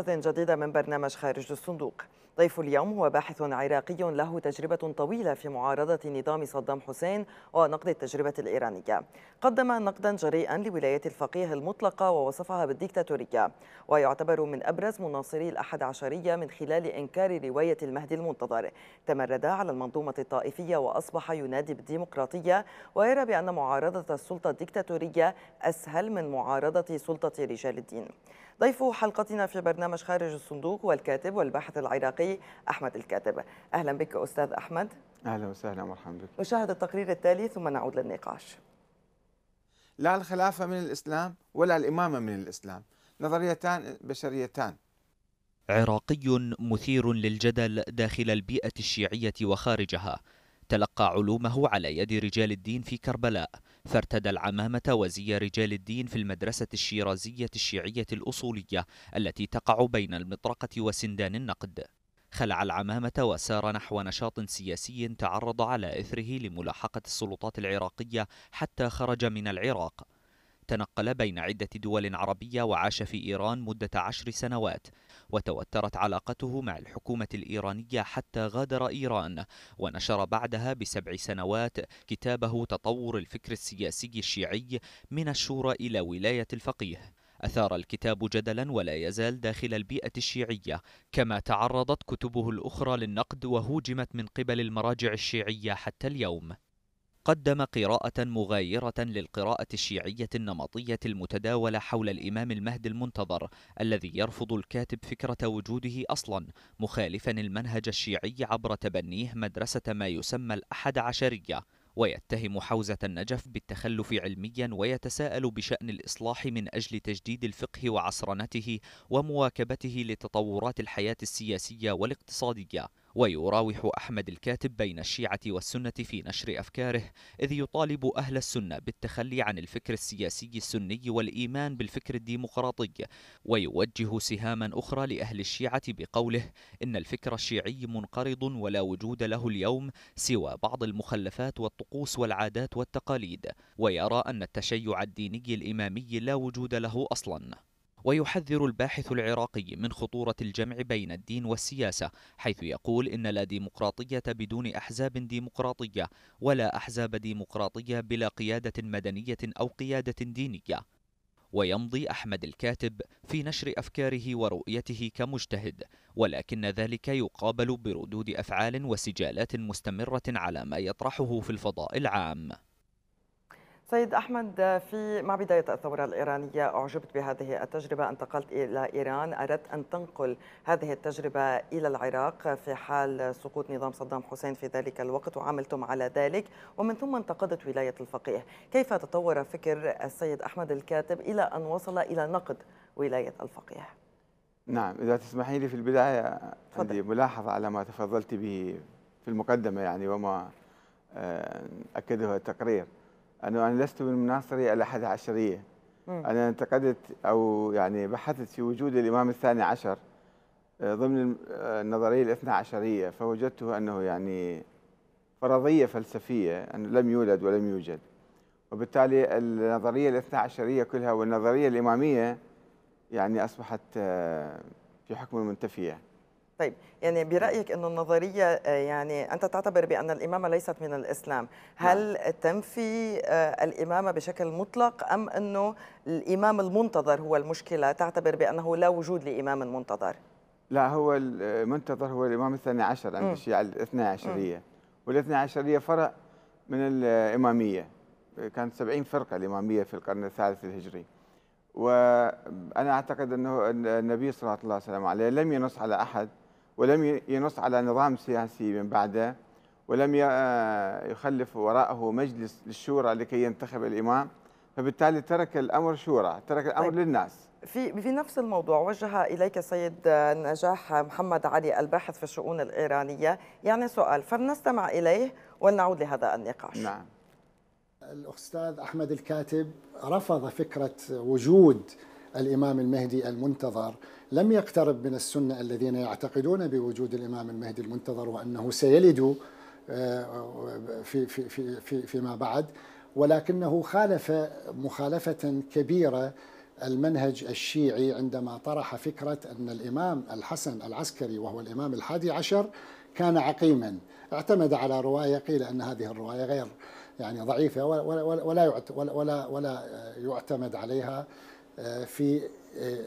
حلقة جديدة من برنامج خارج الصندوق. ضيف اليوم هو باحث عراقي له تجربة طويلة في معارضة نظام صدام حسين ونقد التجربة الإيرانية. قدم نقدا جريئا لولاية الفقيه المطلقة ووصفها بالديكتاتورية. ويعتبر من أبرز مناصري الأحد عشرية من خلال إنكار رواية المهدي المنتظر. تمرد على المنظومة الطائفية وأصبح ينادي بالديمقراطية ويرى بأن معارضة السلطة الديكتاتورية أسهل من معارضة سلطة رجال الدين. ضيف حلقتنا في برنامج خارج الصندوق هو الكاتب والباحث العراقي أحمد الكاتب. أهلا بك أستاذ أحمد. أهلا وسهلا مرحبا بك. نشاهد التقرير التالي ثم نعود للنقاش. لا الخلافة من الإسلام ولا الإمامة من الإسلام نظريتان بشريتان. عراقي مثير للجدل داخل البيئة الشيعية وخارجها تلقى علومه على يد رجال الدين في كربلاء. فارتدى العمامة وزي رجال الدين في المدرسة الشيرازية الشيعية الأصولية التي تقع بين المطرقة وسندان النقد. خلع العمامة وسار نحو نشاط سياسي تعرض على إثره لملاحقة السلطات العراقية حتى خرج من العراق. تنقل بين عدة دول عربية وعاش في إيران مدة عشر سنوات وتوترت علاقته مع الحكومة الإيرانية حتى غادر إيران ونشر بعدها بسبع سنوات كتابه تطور الفكر السياسي الشيعي من الشورى إلى ولاية الفقيه. أثار الكتاب جدلا ولا يزال داخل البيئة الشيعية كما تعرضت كتبه الأخرى للنقد وهوجمت من قبل المراجع الشيعية حتى اليوم. قدم قراءة مغايرة للقراءة الشيعية النمطية المتداولة حول الإمام المهدي المنتظر الذي يرفض الكاتب فكرة وجوده أصلا مخالفا المنهج الشيعي عبر تبنيه مدرسة ما يسمى الأحد عشرية. ويتهم حوزة النجف بالتخلف علميا ويتساءل بشأن الإصلاح من أجل تجديد الفقه وعصرنته ومواكبته لتطورات الحياة السياسية والاقتصادية. ويراوح أحمد الكاتب بين الشيعة والسنة في نشر أفكاره إذ يطالب أهل السنة بالتخلي عن الفكر السياسي السني والإيمان بالفكر الديمقراطي ويوجه سهاما أخرى لأهل الشيعة بقوله إن الفكر الشيعي منقرض ولا وجود له اليوم سوى بعض المخلفات والطقوس والعادات والتقاليد ويرى أن التشيع الديني الإمامي لا وجود له أصلاً. ويحذر الباحث العراقي من خطورة الجمع بين الدين والسياسة حيث يقول إن لا ديمقراطية بدون أحزاب ديمقراطية ولا أحزاب ديمقراطية بلا قيادة مدنية أو قيادة دينية. ويمضي أحمد الكاتب في نشر أفكاره ورؤيته كمجتهد ولكن ذلك يقابل بردود أفعال وسجالات مستمرة على ما يطرحه في الفضاء العام. سيد أحمد في مع بداية الثورة الإيرانية أعجبت بهذه التجربة انتقلت إلى إيران أردت أن تنقل هذه التجربة إلى العراق في حال سقوط نظام صدام حسين في ذلك الوقت وعملتم على ذلك ومن ثم انتقدت ولاية الفقيه. كيف تطور فكر السيد أحمد الكاتب إلى أن وصل إلى نقد ولاية الفقيه؟ نعم إذا تسمحي لي في البداية عندي ملاحظة على ما تفضلت به في المقدمة يعني وما آه، أكده التقرير. أنه أنا لست من مناصري الأحد عشرية. أنا انتقدت أو يعني بحثت في وجود الإمام الثاني عشر آه، ضمن آه، النظرية الاثنى عشرية فوجدته أنه يعني فرضية فلسفية أنه لم يولد ولم يوجد. وبالتالي النظرية الاثنى عشرية كلها والنظرية الإمامية يعني أصبحت آه، في حكم المنتفية. طيب يعني برأيك إنه النظرية آه، يعني أنت تعتبر بأن الإمامة ليست من الإسلام هل نعم. تنفي آه، الإمامة بشكل مطلق أم إنه الإمام المنتظر هو المشكلة؟ تعتبر بأنه لا وجود لإمام منتظر. لا هو المنتظر هو الإمام الثاني عشر عند الشيعة الاثنى عشرية. والاثنى عشرية فرع من الإمامية. كانت 70 فرقة الإمامية في القرن الثالث الهجري. وأنا أعتقد إنه النبي صلى الله عليه وسلم لم ينص على أحد. ولم ينص على نظام سياسي من بعده ولم يخلف وراءه مجلس للشورى لكي ينتخب الإمام. فبالتالي ترك الأمر شورى ترك الأمر طيب. للناس. في في نفس الموضوع وجه إليك سيد نجاح محمد علي الباحث في الشؤون الإيرانية. يعني سؤال فلنستمع إليه ولنعود لهذا النقاش. نعم. الأستاذ أحمد الكاتب رفض فكرة وجود الإمام المهدي المنتظر لم يقترب من السنة الذين يعتقدون بوجود الإمام المهدي المنتظر وأنه سيلد آه، في في في في فيما بعد ولكنه خالف مخالفة كبيرة المنهج الشيعي عندما طرح فكرة أن الإمام الحسن العسكري وهو الإمام الحادي عشر كان عقيما. اعتمد على رواية قيل أن هذه الرواية غير يعني ضعيفة ولا ولا ولا ولا يعتمد عليها آه، في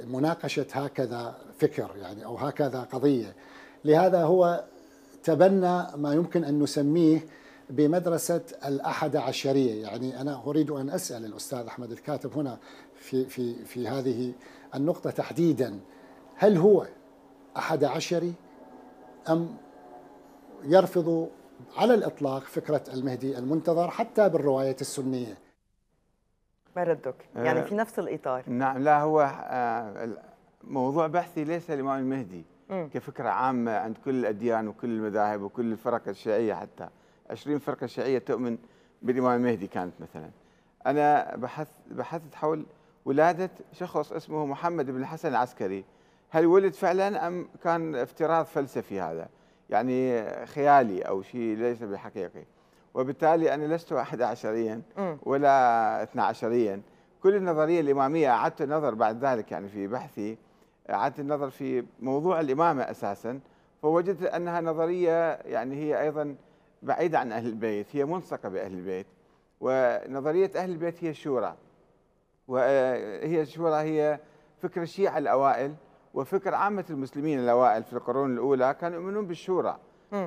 مناقشة هكذا فكر يعني أو هكذا قضية. لهذا هو تبنى ما يمكن أن نسميه بمدرسة الأحد عشرية. يعني أنا أريد أن أسأل الأستاذ أحمد الكاتب هنا في, في, في هذه النقطة تحديدا هل هو أحد عشري أم يرفض على الإطلاق فكرة المهدي المنتظر حتى بالرواية السنية؟ ما ردك؟ يعني آه، في نفس الإطار. نعم لا هو آه، موضوع بحثي ليس الإمام المهدي م. كفكرة عامة عند كل الأديان وكل المذاهب وكل الفرق الشيعية حتى. 20 فرقة شيعية تؤمن بالإمام المهدي كانت مثلا. أنا بحث بحثت حول ولادة شخص اسمه محمد بن الحسن العسكري. هل ولد فعلا أم كان افتراض فلسفي هذا؟ يعني خيالي أو شيء ليس بحقيقي. وبالتالي أنا لست أحد عشريا ولا اثنا عشريا. كل النظرية الإمامية أعدت النظر بعد ذلك يعني في بحثي أعدت النظر في موضوع الإمامة أساسا فوجدت أنها نظرية يعني هي أيضا بعيدة عن أهل البيت هي ملصقة بأهل البيت ونظرية أهل البيت هي الشورى وهي الشورى هي فكر الشيعة الأوائل وفكر عامة المسلمين الأوائل في القرون الأولى كانوا يؤمنون بالشورى.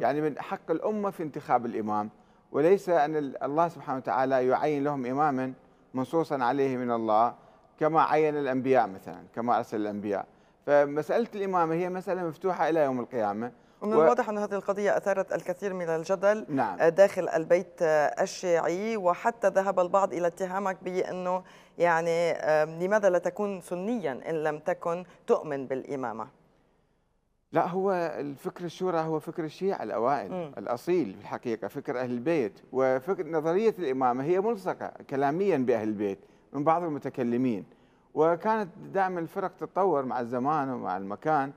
يعني من حق الأمة في انتخاب الإمام. وليس أن الله سبحانه وتعالى يعين لهم إماما منصوصا عليه من الله كما عين الأنبياء مثلا كما أرسل الأنبياء فمسألة الإمامة هي مسألة مفتوحة إلى يوم القيامة ومن. الواضح أن هذه القضية أثارت الكثير من الجدل نعم. داخل البيت الشيعي وحتى ذهب البعض إلى اتهامك بأنه يعني لماذا لا تكون سنيا إن لم تكن تؤمن بالإمامة لا هو الفكر الشورى هو فكر الشيعة الأوائل م. الأصيل في الحقيقة فكر أهل البيت. وفكر نظرية الإمامة هي ملصقة كلاميا بأهل البيت من بعض المتكلمين. وكانت دائما الفرق تتطور مع الزمان ومع المكان.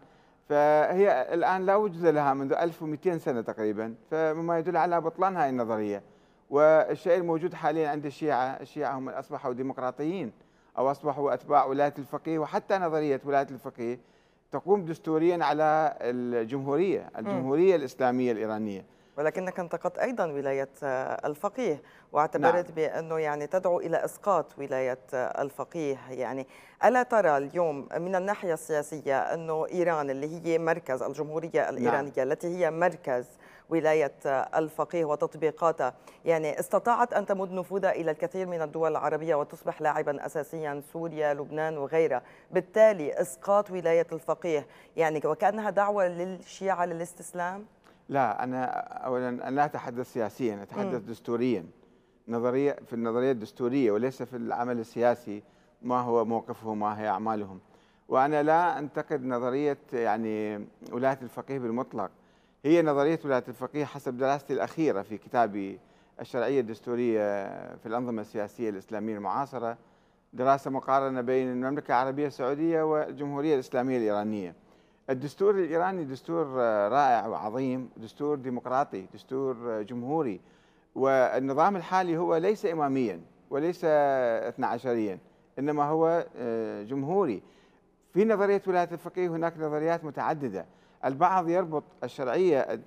فهي الآن لا وجود لها منذ 1200 سنة تقريبا. فمما يدل على بطلان هذه النظرية. والشيء الموجود حاليا عند الشيعة الشيعة هم أصبحوا ديمقراطيين أو أصبحوا أتباع ولاية الفقيه وحتى نظرية ولاية الفقيه. تقوم دستوريا على الجمهورية الجمهورية الإسلامية الإيرانية. ولكنك انتقدت أيضا ولاية الفقيه واعتبرت نعم. بأنه يعني تدعو إلى إسقاط ولاية الفقيه يعني ألا ترى اليوم من الناحية السياسية أنه إيران اللي هي مركز الجمهورية الإيرانية نعم. التي هي مركز ولاية الفقيه وتطبيقاتها يعني استطاعت أن تمد نفوذها إلى الكثير من الدول العربية وتصبح لاعبا اساسيا سوريا لبنان وغيرها بالتالي إسقاط ولاية الفقيه يعني وكأنها دعوة للشيعة للاستسلام لا أنا اولا أنا لا أتحدث سياسيا أتحدث م. دستوريا. نظرية في النظرية الدستورية وليس في العمل السياسي ما هو موقفهم ما هي أعمالهم. وأنا لا أنتقد نظرية يعني ولاية الفقيه بالمطلق. هي نظرية ولاية الفقيه حسب دراستي الأخيرة في كتابي الشرعية الدستورية في الأنظمة السياسية الإسلامية المعاصرة. دراسة مقارنة بين المملكة العربية السعودية والجمهورية الإسلامية الإيرانية. الدستور الإيراني دستور رائع وعظيم دستور ديمقراطي دستور جمهوري والنظام الحالي هو ليس اماميا وليس اثنا عشريا إنما هو آه، جمهوري. في نظرية ولاية الفقيه هناك نظريات متعددة. البعض يربط الشرعية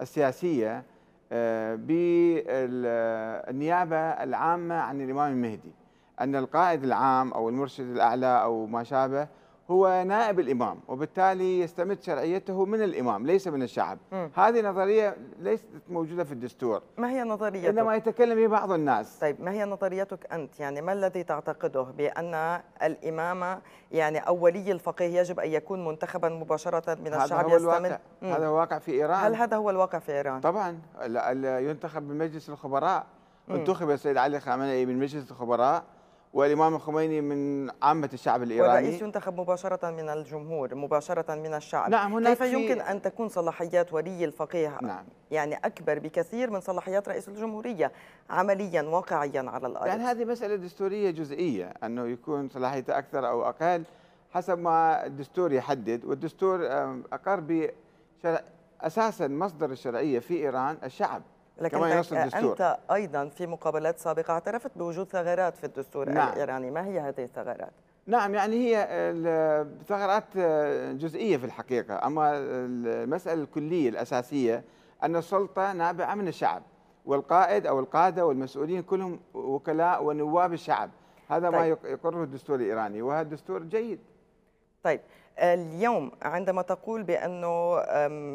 السياسية آه، بالنيابه العامة عن الإمام المهدي. أن القائد العام أو المرشد الأعلى أو ما شابه هو نائب الإمام وبالتالي يستمد شرعيته من الإمام ليس من الشعب م. هذه نظرية ليست موجودة في الدستور ما هي نظريتك؟ إنما يتكلم به بعض الناس طيب ما هي نظريتك أنت؟ يعني ما الذي تعتقده بأن الإمامة يعني أو ولي الفقيه يجب أن يكون منتخبا مباشرة من هذا الشعب هو يستمد الواقع. هذا هو واقع في إيران هل هذا هو الواقع في إيران؟ طبعا ينتخب بمجلس الخبراء انتخب السيد علي خامنئي من مجلس الخبراء والإمام الخميني من عامة الشعب الإيراني. والرئيس ينتخب مباشرة من الجمهور مباشرة من الشعب. نعم هناك كيف يمكن أن تكون صلاحيات ولي الفقيه نعم. يعني أكبر بكثير من صلاحيات رئيس الجمهورية عمليا واقعيا على الأرض؟ يعني هذه مسألة دستورية جزئية أنه يكون صلاحيته أكثر أو أقل حسب ما الدستور يحدد. والدستور أقر بشرع أساسا مصدر الشرعية في إيران الشعب. لكن كما ينص الدستور أنت أيضا في مقابلات سابقة اعترفت بوجود ثغرات في الدستور نعم. الإيراني ما هي هذه الثغرات؟ نعم يعني هي ثغرات جزئية في الحقيقة أما المسألة الكلية الأساسية أن السلطة نابعة من الشعب والقائد أو القادة والمسؤولين كلهم وكلاء ونواب الشعب هذا طيب. ما يقره الدستور الإيراني وهذا الدستور جيد طيب اليوم عندما تقول بأنه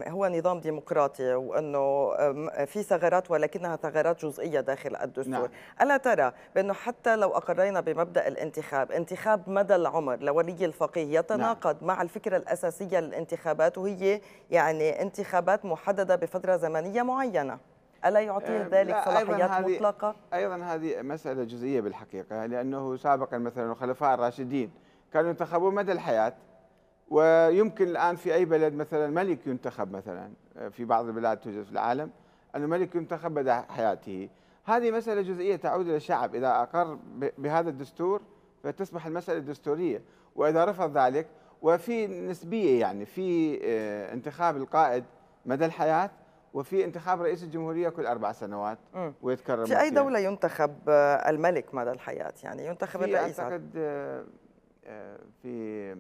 هو نظام ديمقراطي وأنه في ثغرات ولكنها ثغرات جزئية داخل الدستور، نعم. ألا ترى بأنه حتى لو أقرينا بمبدأ الانتخاب، انتخاب مدى العمر لولي الفقيه يتناقض نعم. مع الفكرة الأساسية للانتخابات وهي يعني انتخابات محددة بفترة زمنية معينة. ألا يعطيه ذلك صلاحيات أيضاً مطلقة؟ أيضا هذه مسألة جزئية بالحقيقة لأنه سابقا مثلا الخلفاء الراشدين كانوا ينتخبون مدى الحياة ويمكن الآن في أي بلد مثلا ملك ينتخب مثلا في بعض البلاد توجد في العالم أن الملك ينتخب مدى حياته. هذه مسألة جزئية تعود إلى الشعب. إذا أقر بهذا الدستور فتصبح المسألة دستورية وإذا رفض ذلك وفي نسبية يعني في آه، انتخاب القائد مدى الحياة وفي انتخاب رئيس الجمهورية كل أربع سنوات ويتكرر في أي دولة ينتخب آه، الملك مدى الحياة؟ يعني ينتخب الرئيس. أعتقد آه، في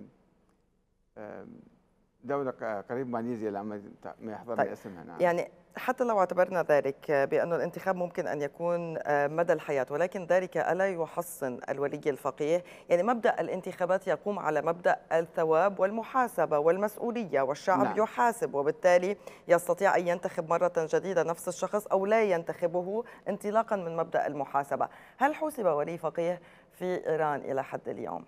دولة قريب ماليزيا لما ما يحضرني طيب. اسمها نعم. يعني حتى لو اعتبرنا ذلك بأن الانتخاب ممكن أن يكون آه، مدى الحياة ولكن ذلك ألا يحصن الولي الفقيه يعني مبدأ الانتخابات يقوم على مبدأ الثواب والمحاسبة والمسؤولية والشعب نعم. يحاسب وبالتالي يستطيع أن ينتخب مرة جديدة نفس الشخص أو لا ينتخبه انطلاقا من مبدأ المحاسبة هل حوسب ولي فقيه في إيران إلى حد اليوم؟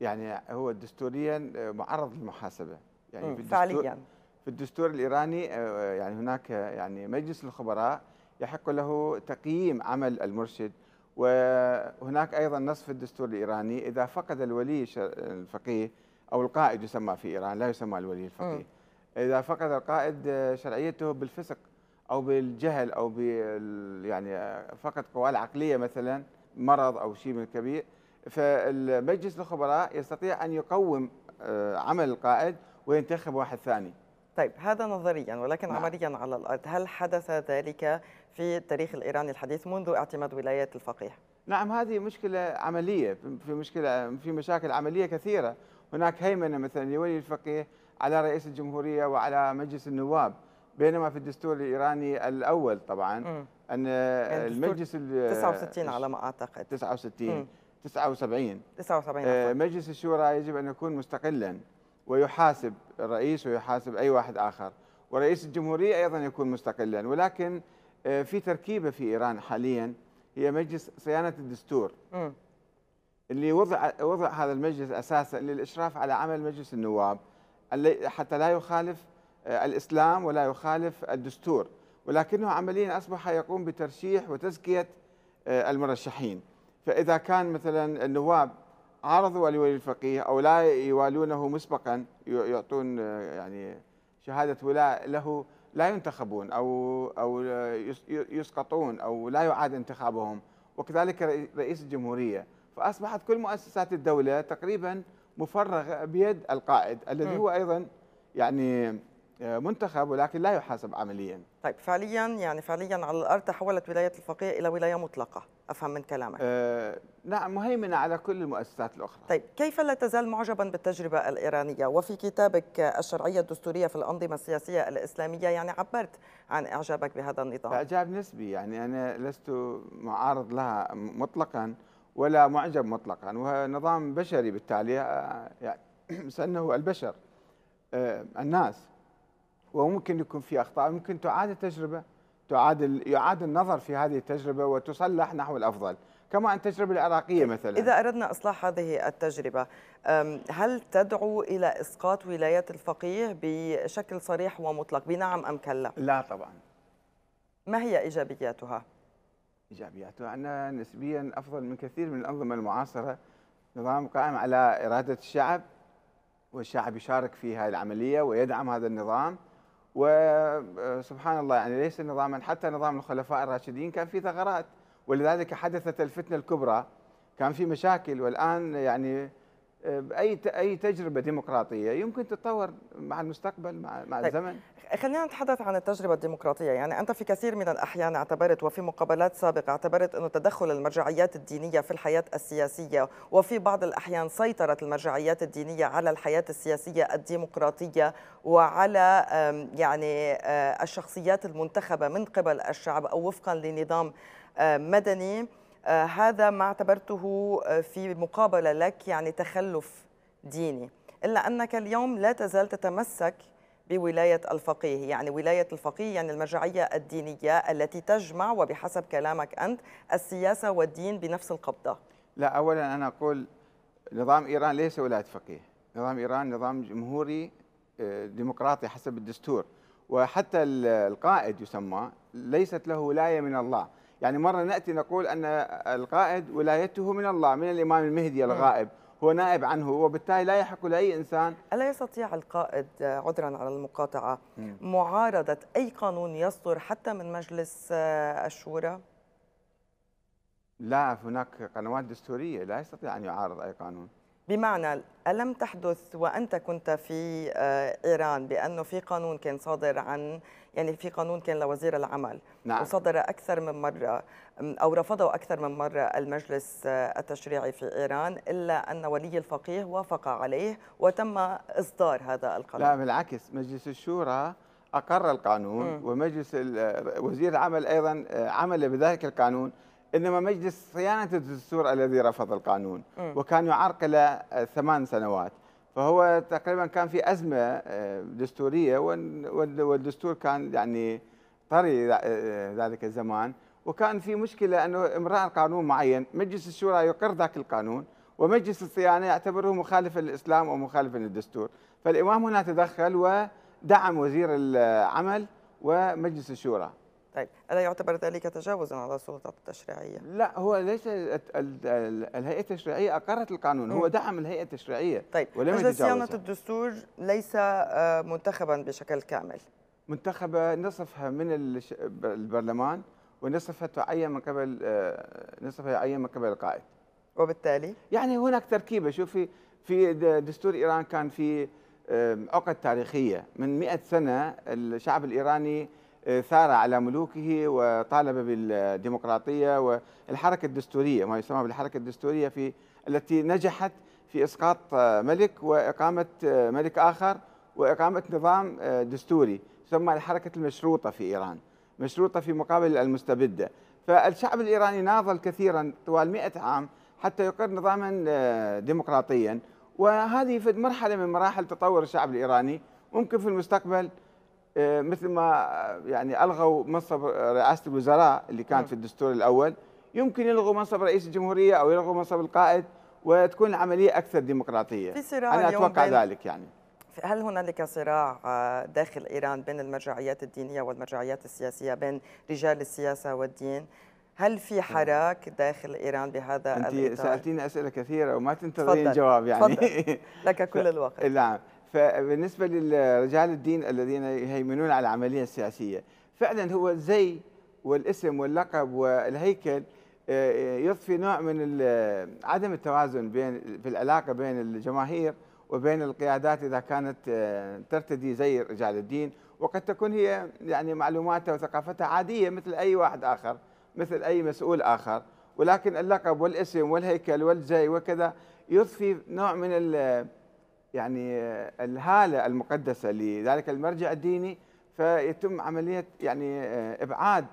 يعني هو دستوريا آه، معرض للمحاسبة. يعني في فعليا. في الدستور الإيراني آه، يعني هناك يعني مجلس الخبراء يحق له تقييم عمل المرشد وهناك أيضا نص في الدستور الإيراني. إذا فقد الولي الفقيه أو القائد يسمى في إيران لا يسمى الولي الفقيه. إذا فقد القائد آه، شرعيته بالفسق أو بالجهل أو بال يعني فقد قواه العقلية مثلا مرض أو شيء من كبير فالمجلس الخبراء يستطيع أن يقوم آه، عمل القائد وينتخب واحد ثاني طيب هذا نظريا ولكن نعم. عمليا على الأرض هل حدث ذلك في التاريخ الإيراني الحديث منذ اعتماد ولاية الفقيه؟ نعم هذه مشكلة عملية في مشكلة في مشاكل عملية كثيرة هناك هيمنة مثلا لولي الفقيه على رئيس الجمهورية وعلى مجلس النواب بينما في الدستور الإيراني الأول طبعا م. أن يعني المجلس 69 على ما أعتقد 69 م. 79 79 آه مجلس الشورى يجب أن يكون مستقلا ويحاسب الرئيس ويحاسب أي واحد آخر. ورئيس الجمهورية أيضا يكون مستقلا. ولكن آه في تركيبة في إيران حاليا هي مجلس صيانة الدستور. م. اللي وضع وضع هذا المجلس أساسا للإشراف على عمل مجلس النواب حتى لا يخالف آه الإسلام ولا يخالف الدستور. ولكنه عمليا أصبح يقوم بترشيح وتزكية آه، المرشحين. فإذا كان مثلا النواب عرضوا لولي الفقيه أو لا يوالونه مسبقا يعطون يعني شهادة ولاء له لا ينتخبون أو أو يسقطون أو لا يعاد انتخابهم. وكذلك رئيس الجمهورية. فأصبحت كل مؤسسات الدولة تقريبا مفرغة بيد القائد الذي هو أيضا يعني منتخب ولكن لا يحاسب عمليا. طيب فعليا يعني فعليا على الأرض تحولت ولاية الفقيه إلى ولاية مطلقة. أفهم من كلامك. آه نعم مهيمنة على كل المؤسسات الأخرى. طيب كيف لا تزال معجبا بالتجربة الإيرانية؟ وفي كتابك الشرعية الدستورية في الأنظمة السياسية الإسلامية يعني عبرت عن إعجابك بهذا النظام. إعجاب نسبي يعني أنا لست معارض لها مطلقا ولا معجب مطلقا. وهو نظام بشري بالتالي آه، يعني سنه البشر آه الناس. وممكن يكون في أخطاء ممكن تعاد التجربة تعاد يعاد النظر في هذه التجربة وتصلح نحو الأفضل. كما التجربه العراقية مثلا. إذا أردنا إصلاح هذه التجربة هل تدعو إلى إسقاط ولاية الفقيه بشكل صريح ومطلق؟ بنعم أم كلا؟ لا طبعا. ما هي إيجابياتها؟ إيجابياتها انها نسبيا أفضل من كثير من الأنظمة المعاصرة. نظام قائم على إرادة الشعب والشعب يشارك في هذه العملية ويدعم هذا النظام. وسبحان الله يعني ليس نظاما حتى نظام الخلفاء الراشدين كان في ثغرات. ولذلك حدثت الفتنة الكبرى. كان في مشاكل. والآن يعني أي أي تجربة ديمقراطية يمكن تتطور مع المستقبل مع مع طيب. الزمن خلينا نتحدث عن التجربة الديمقراطية يعني أنت في كثير من الأحيان اعتبرت وفي مقابلات سابقة اعتبرت أنه تدخل المرجعيات الدينية في الحياة السياسية وفي بعض الأحيان سيطرة المرجعيات الدينية على الحياة السياسية الديمقراطية وعلى يعني آه، الشخصيات المنتخبة من قبل الشعب أو وفقا لنظام آه، مدني آه، هذا ما اعتبرته في مقابلة لك يعني تخلف ديني. إلا أنك اليوم لا تزال تتمسك بولاية الفقيه يعني ولاية الفقيه يعني المرجعية الدينية التي تجمع وبحسب كلامك أنت السياسة والدين بنفس القبضة. لا أولا أنا أقول نظام إيران ليس ولاية فقيه. نظام إيران نظام جمهوري آه، ديمقراطي حسب الدستور. وحتى القائد يسمى ليست له ولاية من الله. يعني مرة نأتي نقول أن القائد ولايته من الله من الإمام المهدي الغائب. هو نائب عنه وبالتالي لا يحق لأي إنسان ألا يستطيع القائد عذرا على المقاطعة؟ معارضة أي قانون يصدر حتى من مجلس الشورى؟ لا هناك قنوات دستورية لا يستطيع أن يعارض أي قانون. بمعنى ألم تحدث وأنت كنت في آه، إيران بأنه في قانون كان صادر عن يعني في قانون كان لوزير العمل نعم. وصدر أكثر من مرة أو رفضه أكثر من مرة المجلس آه، التشريعي في إيران إلا أن ولي الفقيه وافق عليه وتم إصدار هذا القانون لا بالعكس مجلس الشورى أقر القانون م. ومجلس وزير العمل أيضا آه، عمل بذلك القانون إنما مجلس صيانة الدستور الذي رفض القانون. وكان يعرقل ثمان سنوات. فهو تقريبا كان في أزمة آه، دستورية والدستور كان يعني طري آه، ذلك الزمان. وكان في مشكلة إنه امرار قانون معين مجلس الشورى يقر ذاك القانون ومجلس الصيانة يعتبره مخالفا للإسلام ومخالفا للدستور. فالإمام هنا تدخل ودعم وزير العمل ومجلس الشورى. طيب ألا يعتبر ذلك تجاوزا على السلطات التشريعية؟ لا هو ليس الهيئة التشريعية أقرت القانون هو دعم الهيئة التشريعية طيب ولم مجلس صيانة الدستور ليس آه، منتخبا بشكل كامل. منتخبة نصفها من البرلمان ونصفها تعين من قبل آه، نصفها يعين من قبل القائد. وبالتالي؟ يعني هناك تركيبة. شوفي في دستور إيران كان في عقد تاريخية. من 100 سنة الشعب الإيراني ثار على ملوكه وطالب بالديمقراطية والحركة الدستورية ما يسمى بالحركة الدستورية في التي نجحت في إسقاط ملك وإقامة ملك آخر وإقامة نظام دستوري يسمى الحركة المشروطة في إيران مشروطة في مقابل المستبدة. فالشعب الإيراني ناضل كثيرا طوال 100 عام حتى يقر نظاما ديمقراطيا. وهذه في مرحلة من مراحل تطور الشعب الإيراني ممكن في المستقبل مثل ما آه، يعني ألغوا منصب رئاسة الوزراء اللي كان في الدستور الأول. يمكن يلغوا منصب رئيس الجمهورية أو يلغوا منصب القائد وتكون العملية أكثر ديمقراطية. في صراع أنا أتوقع ذلك يعني. هل هنالك صراع آه، داخل إيران بين المرجعيات الدينية والمرجعيات السياسية بين رجال السياسة والدين؟ هل في حراك داخل إيران بهذا أنت؟ سألتيني أسئلة كثيرة وما تنتظرين جواب يعني. فضل. لك كل الوقت. نعم. فبالنسبة لرجال الدين الذين يهيمنون على العملية السياسية فعلا هو الزي والاسم واللقب والهيكل آه، يضفي نوع من عدم التوازن بين في العلاقة بين الجماهير وبين القيادات إذا كانت آه، ترتدي زي رجال الدين. وقد تكون هي يعني معلوماتها وثقافتها عادية مثل أي واحد آخر مثل أي مسؤول آخر. ولكن اللقب والاسم والهيكل والزي وكذا يضفي نوع من يعني الهالة المقدسة لذلك المرجع الديني فيتم عملية يعني إبعاد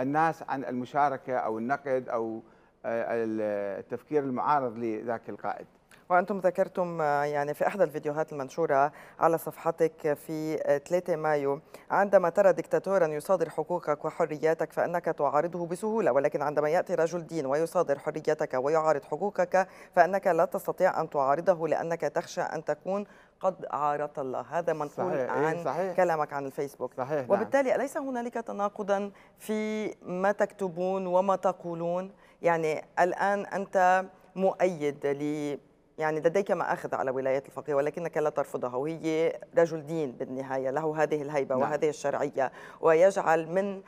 الناس عن المشاركة أو النقد أو التفكير المعارض لذاك القائد. وأنتم ذكرتم يعني في إحدى الفيديوهات المنشورة على صفحتك في 3 مايو عندما ترى دكتاتورا يصادر حقوقك وحرياتك فإنك تعارضه بسهولة ولكن عندما يأتي رجل دين ويصادر حريتك ويعارض حقوقك فإنك لا تستطيع أن تعارضه لأنك تخشى أن تكون قد عارضت الله هذا منقول صحيح. عن إيه صحيح. كلامك عن الفيسبوك صحيح. نعم. وبالتالي نعم. أليس هنالك تناقضا في ما تكتبون وما تقولون يعني الآن أنت مؤيد ل يعني لديك مآخذ على ولاية الفقيه ولكنك لا ترفضها وهي رجل دين بالنهاية له هذه الهيبة نعم. وهذه الشرعية ويجعل من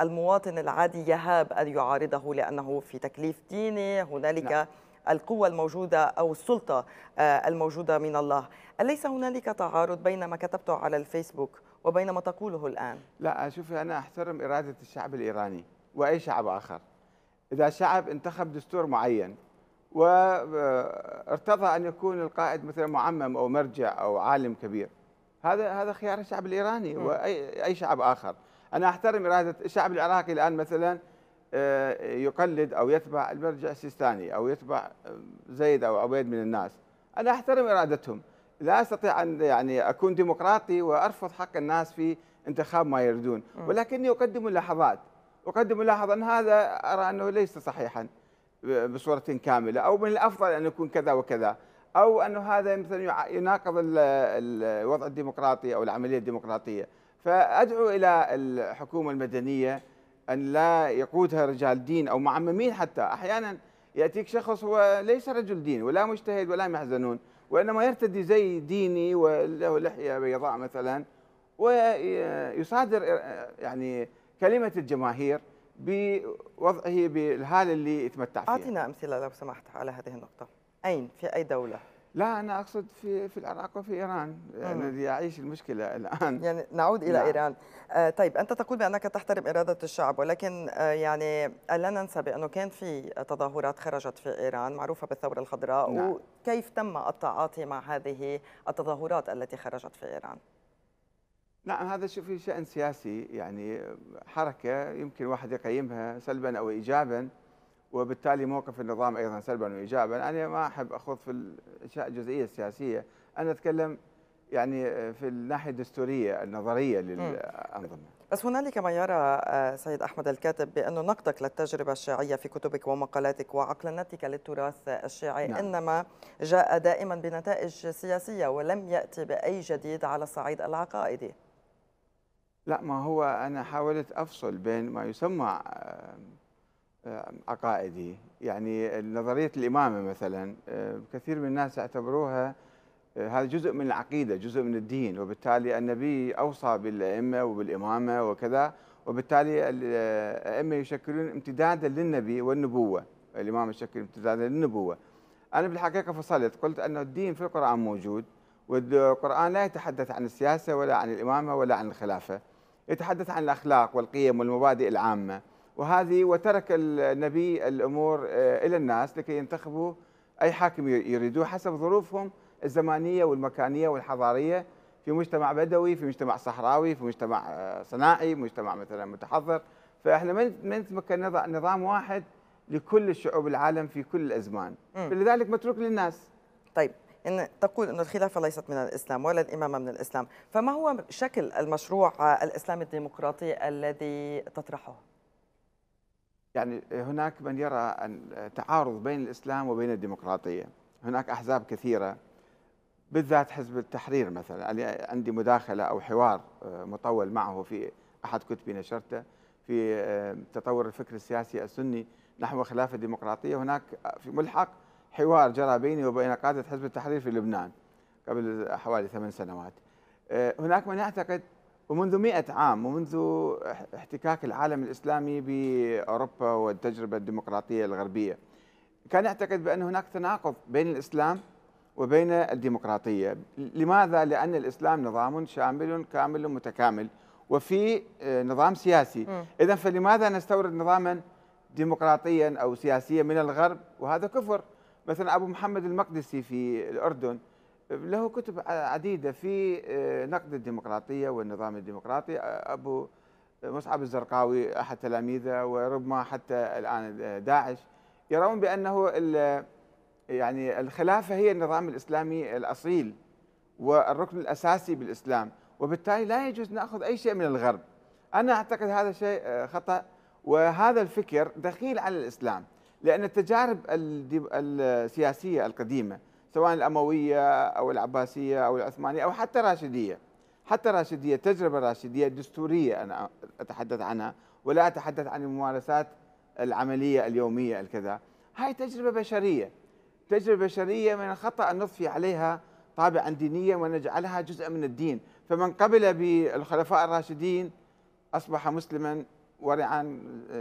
المواطن العادي يهاب أن يعارضه لأنه في تكليف ديني هنالك نعم. القوة الموجودة أو السلطة آه، الموجودة من الله أليس هنالك تعارض بين ما كتبته على الفيسبوك وبين ما تقوله الآن؟ لا شوفي أنا أحترم إرادة الشعب الإيراني وأي شعب آخر إذا شعب انتخب دستور معين وارتضى أن يكون القائد مثلا معمم أو مرجع أو عالم كبير. هذا هذا خيار الشعب الإيراني وأي أي شعب آخر. أنا أحترم إرادة الشعب العراقي الآن مثلا آه، يقلد أو يتبع المرجع السيستاني أو يتبع زيد أو عبيد من الناس. أنا أحترم إرادتهم. لا أستطيع أن يعني أكون ديمقراطي وأرفض حق الناس في انتخاب ما يريدون. ولكني أقدم ملاحظات. أقدم ملاحظة أن هذا أرى أنه ليس صحيحا. بصورة كاملة أو من الأفضل أن يكون كذا وكذا أو أنه هذا مثلا يناقض الوضع الديمقراطي أو العملية الديمقراطية. فأدعو إلى الحكومة المدنية أن لا يقودها رجال دين أو معممين حتى. أحيانا يأتيك شخص هو ليس رجل دين ولا مجتهد ولا محزنون وإنما يرتدي زي ديني وله لحية بيضاء مثلا ويصادر يعني كلمة الجماهير. بوضعه بالهالة اللي يتمتع فيها أعطينا أمثلة لو سمحت على هذه النقطة أين في أي دولة؟ لا أنا أقصد في في العراق وفي إيران الذي يعيش المشكلة الآن يعني نعود إلى نعم. إيران آه طيب أنت تقول بأنك تحترم إرادة الشعب ولكن آه يعني لا ننسى بأنه كان في تظاهرات خرجت في إيران معروفة بالثورة الخضراء نعم. وكيف تم التعاطي مع هذه التظاهرات التي خرجت في إيران؟ نعم هذا شوفي شأن سياسي يعني حركة يمكن واحد يقيمها سلبا أو إيجابا وبالتالي موقف النظام أيضا سلبا وايجابا أنا ما أحب أخوض في الأشياء الجزئية السياسية. أنا أتكلم يعني في الناحية الدستورية النظرية للأنظمة. بس هنالك ما يرى آه، سيد أحمد الكاتب بانه نقدك للتجربة الشيعية في كتبك ومقالاتك وعقلنتك للتراث الشيعي نعم. إنما جاء دائما بنتائج سياسية ولم يأتي بأي جديد على الصعيد العقائدي لا ما هو أنا حاولت أفصل بين ما يسمى عقائدي يعني نظرية الإمامة مثلا آه، كثير من الناس يعتبروها آه، هذا جزء من العقيدة جزء من الدين وبالتالي النبي أوصى بالأئمة وبالإمامة وكذا وبالتالي الأئمة يشكلون امتدادا للنبي والنبوة الإمام يشكل امتدادا للنبوة. أنا بالحقيقة فصلت قلت أن الدين في القرآن موجود والقرآن لا يتحدث عن السياسة ولا عن الإمامة ولا عن الخلافة. يتحدث عن الأخلاق والقيم والمبادئ العامة. وهذه وترك النبي الأمور آه، إلى الناس لكي ينتخبوا أي حاكم يريدوه حسب ظروفهم الزمانية والمكانية والحضارية. في مجتمع بدوي في مجتمع صحراوي في مجتمع آه، صناعي مجتمع مثلا متحضر. فإحنا ما نتمكن نظام واحد لكل الشعوب العالم في كل الأزمان. فلذلك متروك للناس. طيب إن تقول أن الخلافة ليست من الإسلام ولا الإمامة من الإسلام فما هو شكل المشروع الإسلامي الديمقراطي الذي تطرحه؟ يعني هناك من يرى تعارض بين الإسلام وبين الديمقراطية هناك أحزاب كثيرة بالذات حزب التحرير مثلا أنا عندي مداخلة أو حوار آه، مطول معه في أحد كتبي نشرته في آه، تطور الفكر السياسي السني نحو خلافة الديمقراطية هناك في ملحق حوار جرى بيني وبين قادة حزب التحرير في لبنان قبل حوالي ثمان سنوات. آه، هناك من يعتقد ومنذ مئة عام ومنذ احتكاك العالم الإسلامي بأوروبا والتجربة الديمقراطية الغربية كان يعتقد بأن هناك تناقض بين الإسلام وبين الديمقراطية. لماذا؟ لأن الإسلام نظام شامل كامل متكامل وفي آه، نظام سياسي. إذا فلماذا نستورد نظاما ديمقراطيا أو سياسيا من الغرب؟ وهذا كفر. مثلا أبو محمد المقدسي في الأردن له كتب عديدة في آه، نقد الديمقراطية والنظام الديمقراطي أبو مصعب الزرقاوي أحد تلاميذه وربما حتى الآن داعش. يرون بأنه يعني الخلافة هي النظام الإسلامي الأصيل والركن الأساسي بالإسلام. وبالتالي لا يجوز نأخذ أي شيء من الغرب. أنا أعتقد هذا شيء آه، خطأ. وهذا الفكر دخيل على الإسلام. لأن التجارب السياسية القديمة سواء الأموية أو العباسية أو العثمانية أو حتى الراشدية حتى الراشدية التجربة الراشدية الدستورية أنا أتحدث عنها ولا أتحدث عن الممارسات العملية اليومية الكذا. هاي تجربة بشرية تجربة بشرية من الخطأ أن نضفي عليها طابعا دينيا ونجعلها جزءا من الدين. فمن قبل بالخلفاء الراشدين أصبح مسلما ورعا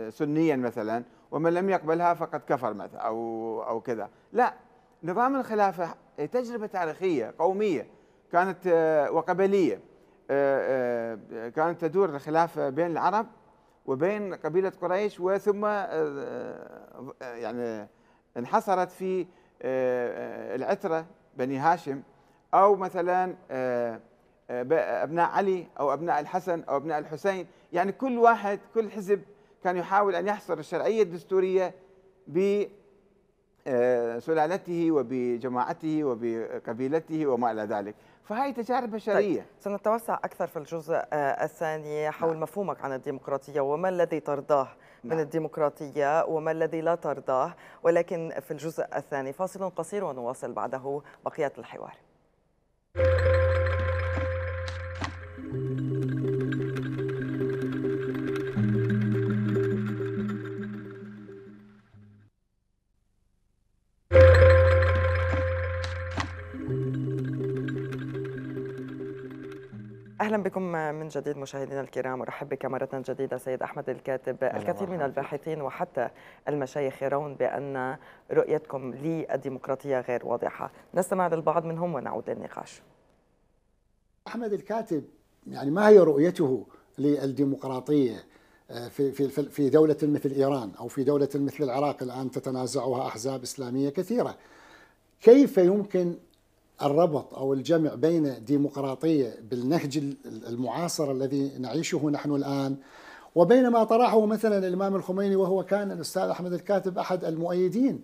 سنيا مثلا ومن لم يقبلها فقد كفر مثلا أو أو كذا. لا نظام الخلافة تجربة تاريخية قومية كانت آه، وقبلية. آه، آه، كانت تدور الخلافة بين العرب وبين قبيلة قريش وثم يعني انحصرت في العترة بني هاشم أو مثلا أبناء علي أو أبناء الحسن أو أبناء الحسين. يعني كل واحد كل حزب كان يحاول أن يحصر الشرعية الدستورية بسلالته وبجماعته وبقبيلته وما إلى ذلك فهي تجارب بشرية طيب. سنتوسع أكثر في الجزء آه، الثاني حول نعم. مفهومك عن الديمقراطية وما الذي ترضاه نعم. من الديمقراطية وما الذي لا ترضاه ولكن في الجزء الثاني فاصل قصير ونواصل بعده بقية الحوار أهلا بكم من جديد مشاهدينا الكرام أرحب بك مره جديده سيد أحمد الكاتب الكثير من الباحثين وحتى المشايخ يرون بأن رؤيتكم للديمقراطية غير واضحة. نستمع للبعض منهم ونعود للنقاش. أحمد الكاتب يعني ما هي رؤيته للديمقراطية آه، في في في دولة مثل إيران أو في دولة مثل العراق الآن تتنازعها أحزاب إسلامية كثيرة؟ كيف يمكن الربط أو الجمع بين ديمقراطيه بالنهج المعاصر الذي نعيشه نحن الآن وبين ما طرحه مثلا الإمام الخميني وهو كان الأستاذ أحمد الكاتب أحد المؤيدين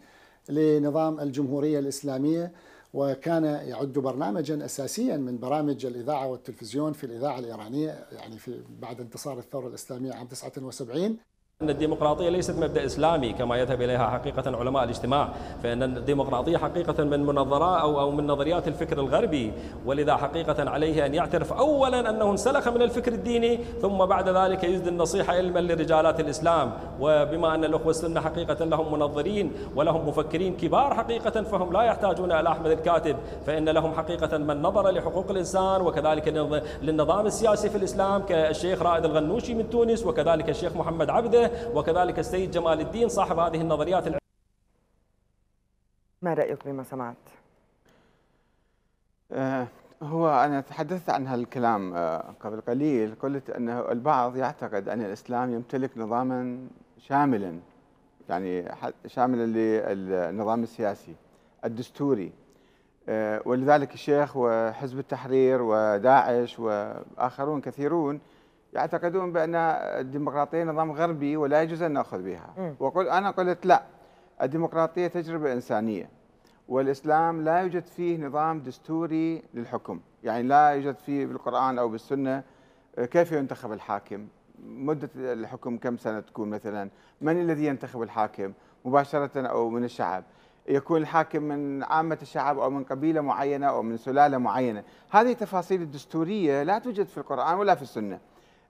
لنظام الجمهورية الإسلامية وكان يعد برنامجا اساسيا من برامج الإذاعة والتلفزيون في الإذاعة الإيرانية يعني في بعد انتصار الثورة الإسلامية عام 79 أن الديمقراطية ليست مبدأ إسلامي كما يذهب إليها حقيقة علماء الاجتماع فإن الديمقراطية حقيقة من منظرات أو أو من نظريات الفكر الغربي ولذا حقيقة عليه أن يعترف أولا أنه انسلخ من الفكر الديني ثم بعد ذلك يجدي النصيحة علما لرجالات الإسلام. وبما أن الأخوة السنة حقيقة لهم منظرين ولهم مفكرين كبار حقيقة فهم لا يحتاجون إلى أحمد الكاتب فإن لهم حقيقة من نظر لحقوق الإنسان وكذلك للنظام السياسي في الإسلام كالشيخ رائد الغنوشي من تونس وكذلك الشيخ محمد عبده وكذلك السيد جمال الدين صاحب هذه النظريات ما رأيك بما سمعت؟ آه هو أنا تحدثت عن هالكلام آه قبل قليل قلت أنه البعض يعتقد أن الإسلام يمتلك نظاما شاملا يعني شاملا للنظام السياسي الدستوري آه ولذلك الشيخ وحزب التحرير وداعش وآخرون كثيرون يعتقدون بأن الديمقراطية نظام غربي ولا يجوز أن نأخذ بها. وقل أنا قلت لا الديمقراطية تجربة إنسانية والإسلام لا يوجد فيه نظام دستوري للحكم. يعني لا يوجد فيه بالقرآن أو بالسنة كيف ينتخب الحاكم؟ مدة الحكم كم سنة تكون مثلا؟ من الذي ينتخب الحاكم؟ مباشرة أو من الشعب؟ يكون الحاكم من عامة الشعب أو من قبيلة معينة أو من سلالة معينة؟ هذه التفاصيل الدستورية لا توجد في القرآن ولا في السنة. آه،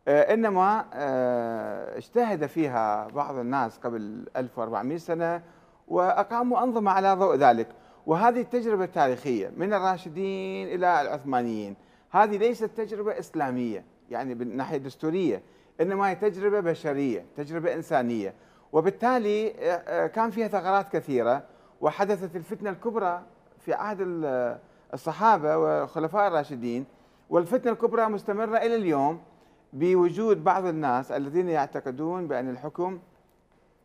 إنما آه، اجتهد فيها بعض الناس قبل 1400 سنة وأقاموا أنظمة على ضوء ذلك. وهذه التجربة التاريخيه من الراشدين إلى العثمانيين. هذه ليست تجربة إسلامية يعني من ناحية دستورية إنما هي تجربة بشرية تجربة إنسانية. وبالتالي آه، كان فيها ثغرات كثيرة وحدثت الفتنة الكبرى في عهد الصحابة والخلفاء الراشدين. والفتنة الكبرى مستمرة إلى اليوم بوجود بعض الناس الذين يعتقدون بأن الحكم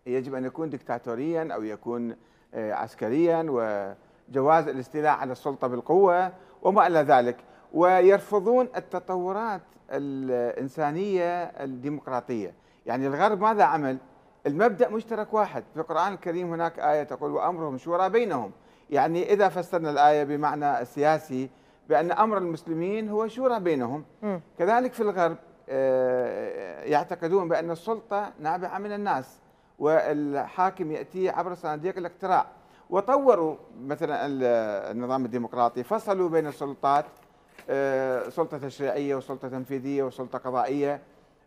يجب أن يكون دكتاتوريا أو يكون آه، عسكريا وجواز الاستيلاء على السلطة بالقوة وما إلى ذلك. ويرفضون التطورات الإنسانية الديمقراطية. يعني الغرب ماذا عمل؟ المبدأ مشترك واحد. في القرآن الكريم هناك آية تقول وأمرهم شورى بينهم. يعني إذا فسرنا الآية بمعنى السياسي بأن أمر المسلمين هو شورى بينهم. م. كذلك في الغرب يعتقدون بأن السلطة نابعة من الناس والحاكم يأتي عبر صناديق الاقتراع. وطوروا مثلا النظام الديمقراطي فصلوا بين السلطات آه، سلطة تشريعية وسلطة تنفيذية وسلطة قضائية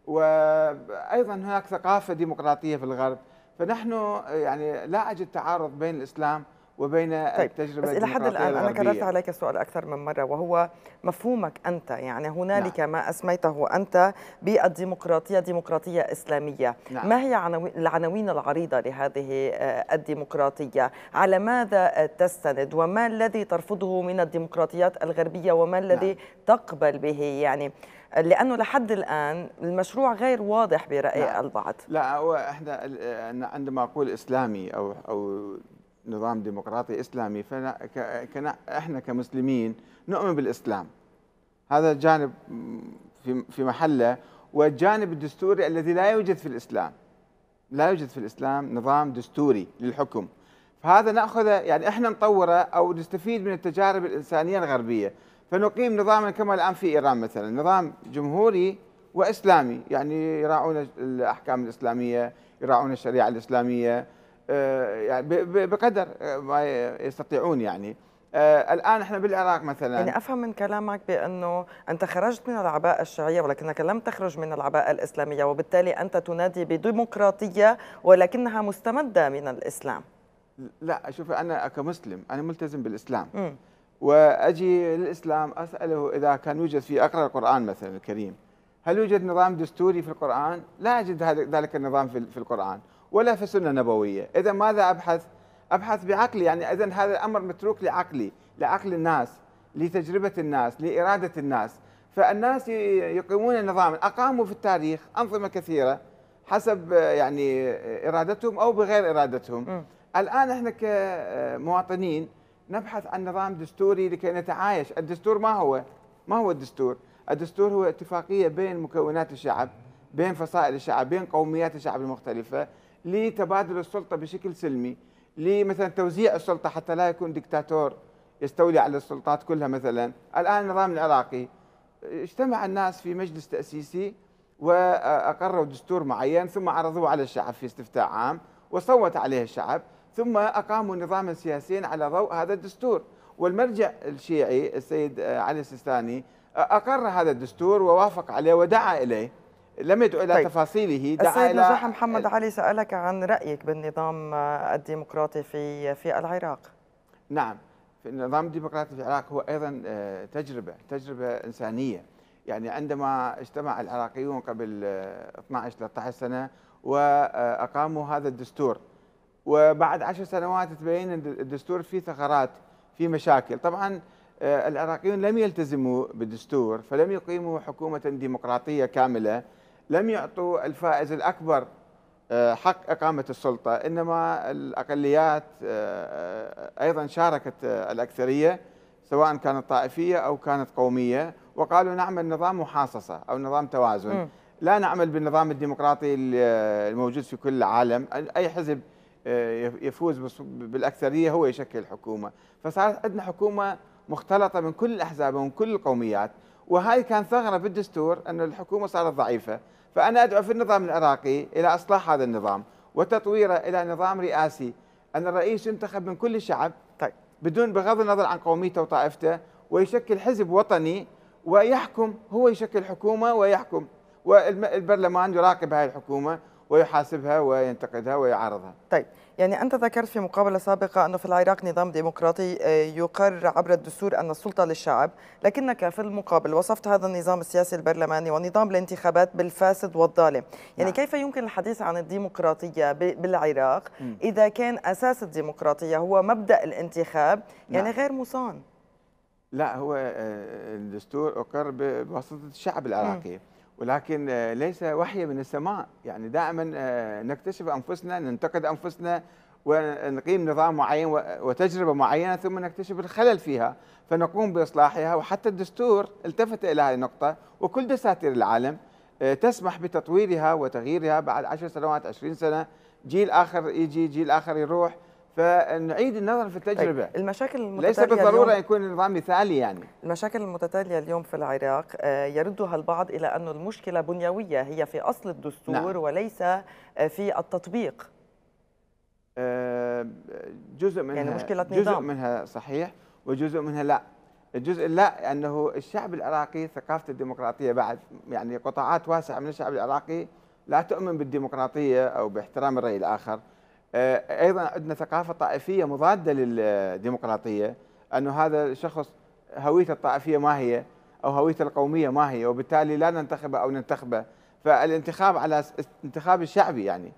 وأيضا هناك ثقافة ديمقراطية في الغرب. فنحن يعني لا أجد تعارض بين الإسلام وبين طيب التجربة بس إلى حد الآن أنا. كررت عليك السؤال أكثر من مرة وهو مفهومك أنت يعني هنالك نعم. ما أسميته أنت بالديمقراطية ديمقراطية إسلامية نعم. ما هي عناوين العناوين العريضة لهذه آه، الديمقراطية على ماذا آه، تستند وما الذي ترفضه من الديمقراطيات الغربية وما الذي نعم. تقبل به يعني لأنه لحد الآن المشروع غير واضح برأي نعم. البعض لا إحنا أنا عندما أقول إسلامي أو أو نظام ديمقراطي إسلامي كنا إحنا كمسلمين نؤمن بالإسلام. هذا جانب في في محله. والجانب الدستوري الذي لا يوجد في الإسلام. لا يوجد في الإسلام نظام دستوري للحكم. فهذا نأخذه يعني إحنا نطوره أو نستفيد من التجارب الإنسانية الغربية. فنقيم نظاما كما الآن في إيران مثلا نظام جمهوري وإسلامي. يعني يراعون الأحكام الإسلامية يراعون الشريعة الإسلامية. يعني ب- ب- بقدر آه، ما يستطيعون يعني. آه، الآن إحنا بالعراق مثلا. يعني أفهم من كلامك بأنه أنت خرجت من العباءة الشيعية ولكنك لم تخرج من العباءة الإسلامية وبالتالي أنت تنادي بديمقراطية ولكنها مستمدة من الإسلام. لا شوف أنا كمسلم أنا ملتزم بالإسلام. مم. وأجي للإسلام أسأله إذا كان يوجد في أقرأ القرآن مثلا الكريم. هل يوجد نظام دستوري في القرآن؟ لا أجد ذلك النظام في القرآن. ولا في السنة النبويه، إذا ماذا أبحث؟ أبحث بعقلي يعني إذا هذا الأمر متروك لعقلي، لعقل الناس، لتجربة الناس، لإرادة الناس، فالناس يقيمون نظاما أقاموا في التاريخ أنظمة كثيرة حسب يعني إرادتهم أو بغير إرادتهم. مم. الآن إحنا كمواطنين نبحث عن نظام دستوري لكي نتعايش، الدستور ما هو؟ ما هو الدستور؟ الدستور هو اتفاقية بين مكونات الشعب، بين فصائل الشعب، بين قوميات الشعب المختلفة لتبادل السلطة بشكل سلمي، لمثلا توزيع السلطة حتى لا يكون دكتاتور يستولي على السلطات كلها مثلا، الآن النظام العراقي اجتمع الناس في مجلس تأسيسي وأقروا دستور معين ثم عرضوه على الشعب في استفتاء عام وصوت عليه الشعب ثم أقاموا نظاما سياسيا على ضوء هذا الدستور. والمرجع الشيعي السيد علي السيستاني أقر هذا الدستور ووافق عليه ودعا إليه. لم يدعو إلى طيب. تفاصيله دعا السيد إلى نجاح محمد علي سألك عن رأيك بالنظام آه، الديمقراطي في في العراق. نعم في النظام الديمقراطي في العراق هو أيضا آه، تجربة تجربة إنسانية. يعني عندما اجتمع العراقيون قبل آه، 12 13 سنة وأقاموا هذا الدستور وبعد عشر سنوات تبين الدستور فيه ثغرات فيه مشاكل. طبعا آه، العراقيون لم يلتزموا بالدستور فلم يقيموا حكومة ديمقراطية كاملة. لم يعطوا الفائز الأكبر آه، حق إقامة السلطة إنما الأقليات آه، أيضا شاركت آه، الأكثرية سواء كانت طائفية أو كانت قومية وقالوا نعمل نظام محاصصة أو نظام توازن. مم. لا نعمل بالنظام الديمقراطي ال- الموجود في كل العالم. أي حزب آه، يفوز بالأكثرية هو يشكل الحكومة فصارت عندنا حكومة مختلطة من كل الأحزاب ومن كل القوميات. وهذه كان ثغرة بالدستور أن الحكومة صارت ضعيفة. فأنا أدعو في النظام العراقي إلى إصلاح هذا النظام وتطويره إلى نظام رئاسي. أن الرئيس ينتخب من كل الشعب طيب بدون بغض النظر عن قوميته وطائفته ويشكل حزب وطني ويحكم هو يشكل حكومة ويحكم والبرلمان يراقب هذه الحكومة ويحاسبها وينتقدها ويعارضها. طيب يعني أنت ذكرت في مقابلة سابقة أنه في العراق نظام ديمقراطي آه، يقر عبر الدستور أن السلطة للشعب لكنك في المقابل وصفت هذا النظام السياسي البرلماني ونظام الانتخابات بالفاسد والظالم يعني نعم. كيف يمكن الحديث عن الديمقراطية بالعراق. إذا كان أساس الديمقراطية هو مبدأ الانتخاب يعني نعم. غير مصان لا هو آه، الدستور أقر بواسطة الشعب العراقي ولكن آه، ليس وحي من السماء. يعني دائما آه، نكتشف أنفسنا ننتقد أنفسنا ونقيم نظام معين و- وتجربة معينة ثم نكتشف الخلل فيها فنقوم بإصلاحها. وحتى الدستور التفت إلى هذه النقطة وكل دساتير العالم آه، تسمح بتطويرها وتغييرها بعد عشر سنوات عشرين سنة. جيل آخر يجي جيل آخر يروح. فنعيد النظر في التجربة. طيب المشاكل ليس المتتالية بالضرورة اليوم يكون النظام مثالي يعني. المشاكل المتتالية اليوم في العراق آه، يردها البعض إلى أن المشكلة بنيوية هي في أصل الدستور نعم. وليس آه، في التطبيق. آه، جزء منها يعني مشكلة جزء نظام. منها صحيح وجزء منها لا. الجزء لا انه الشعب العراقي ثقافة الديمقراطية بعد يعني قطاعات واسعة من الشعب العراقي لا تؤمن بالديمقراطية أو باحترام الرأي الآخر. أيضا عندنا ثقافة طائفية مضادة للديمقراطية أنه هذا الشخص هويته الطائفية ما هي أو هويته القومية ما هي وبالتالي لا ننتخبه أو ننتخبه. فالانتخاب على انتخاب الشعبي يعني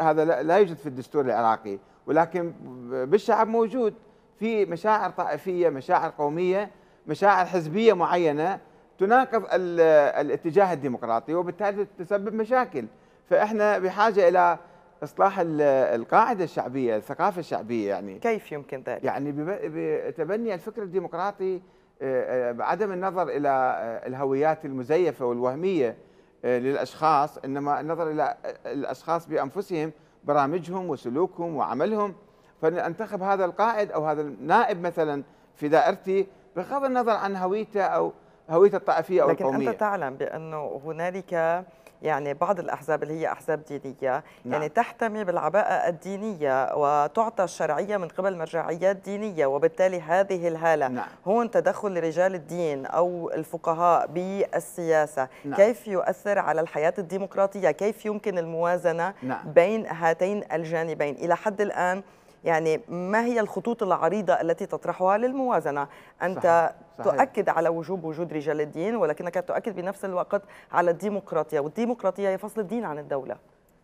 هذا لا يوجد في الدستور العراقي. ولكن بالشعب موجود في مشاعر طائفية مشاعر قومية مشاعر حزبية معينة تناقض الاتجاه الديمقراطي وبالتالي تسبب مشاكل. فإحنا بحاجة إلى إصلاح القاعدة الشعبية الثقافة الشعبية يعني. كيف يمكن ذلك؟ يعني بتبني الفكر الديمقراطي آه، آه، بعدم النظر إلى آه، الهويات المزيفة والوهمية للأشخاص إنما النظر إلى الأشخاص بأنفسهم برامجهم وسلوكهم وعملهم. فننتخب هذا القائد أو هذا النائب مثلا في دائرتي بغض النظر عن هويته أو هويته الطائفية أو لكن القومية. لكن انت تعلم بأنه هنالك يعني بعض الأحزاب اللي هي أحزاب دينية نعم. يعني تحتمي بالعباءة الدينية وتعطى الشرعية من قبل مرجعيات دينية وبالتالي هذه الهالة نعم. هون تدخل رجال الدين أو الفقهاء بالسياسة نعم. كيف يؤثر على الحياة الديمقراطية كيف يمكن الموازنة نعم. بين هاتين الجانبين إلى حد الآن يعني ما هي الخطوط العريضة التي تطرحها للموازنة أنت صحيح. صحيح. تؤكد على وجوب وجود رجال الدين ولكنك تؤكد بنفس الوقت على الديمقراطية والديمقراطية هي فصل الدين عن الدولة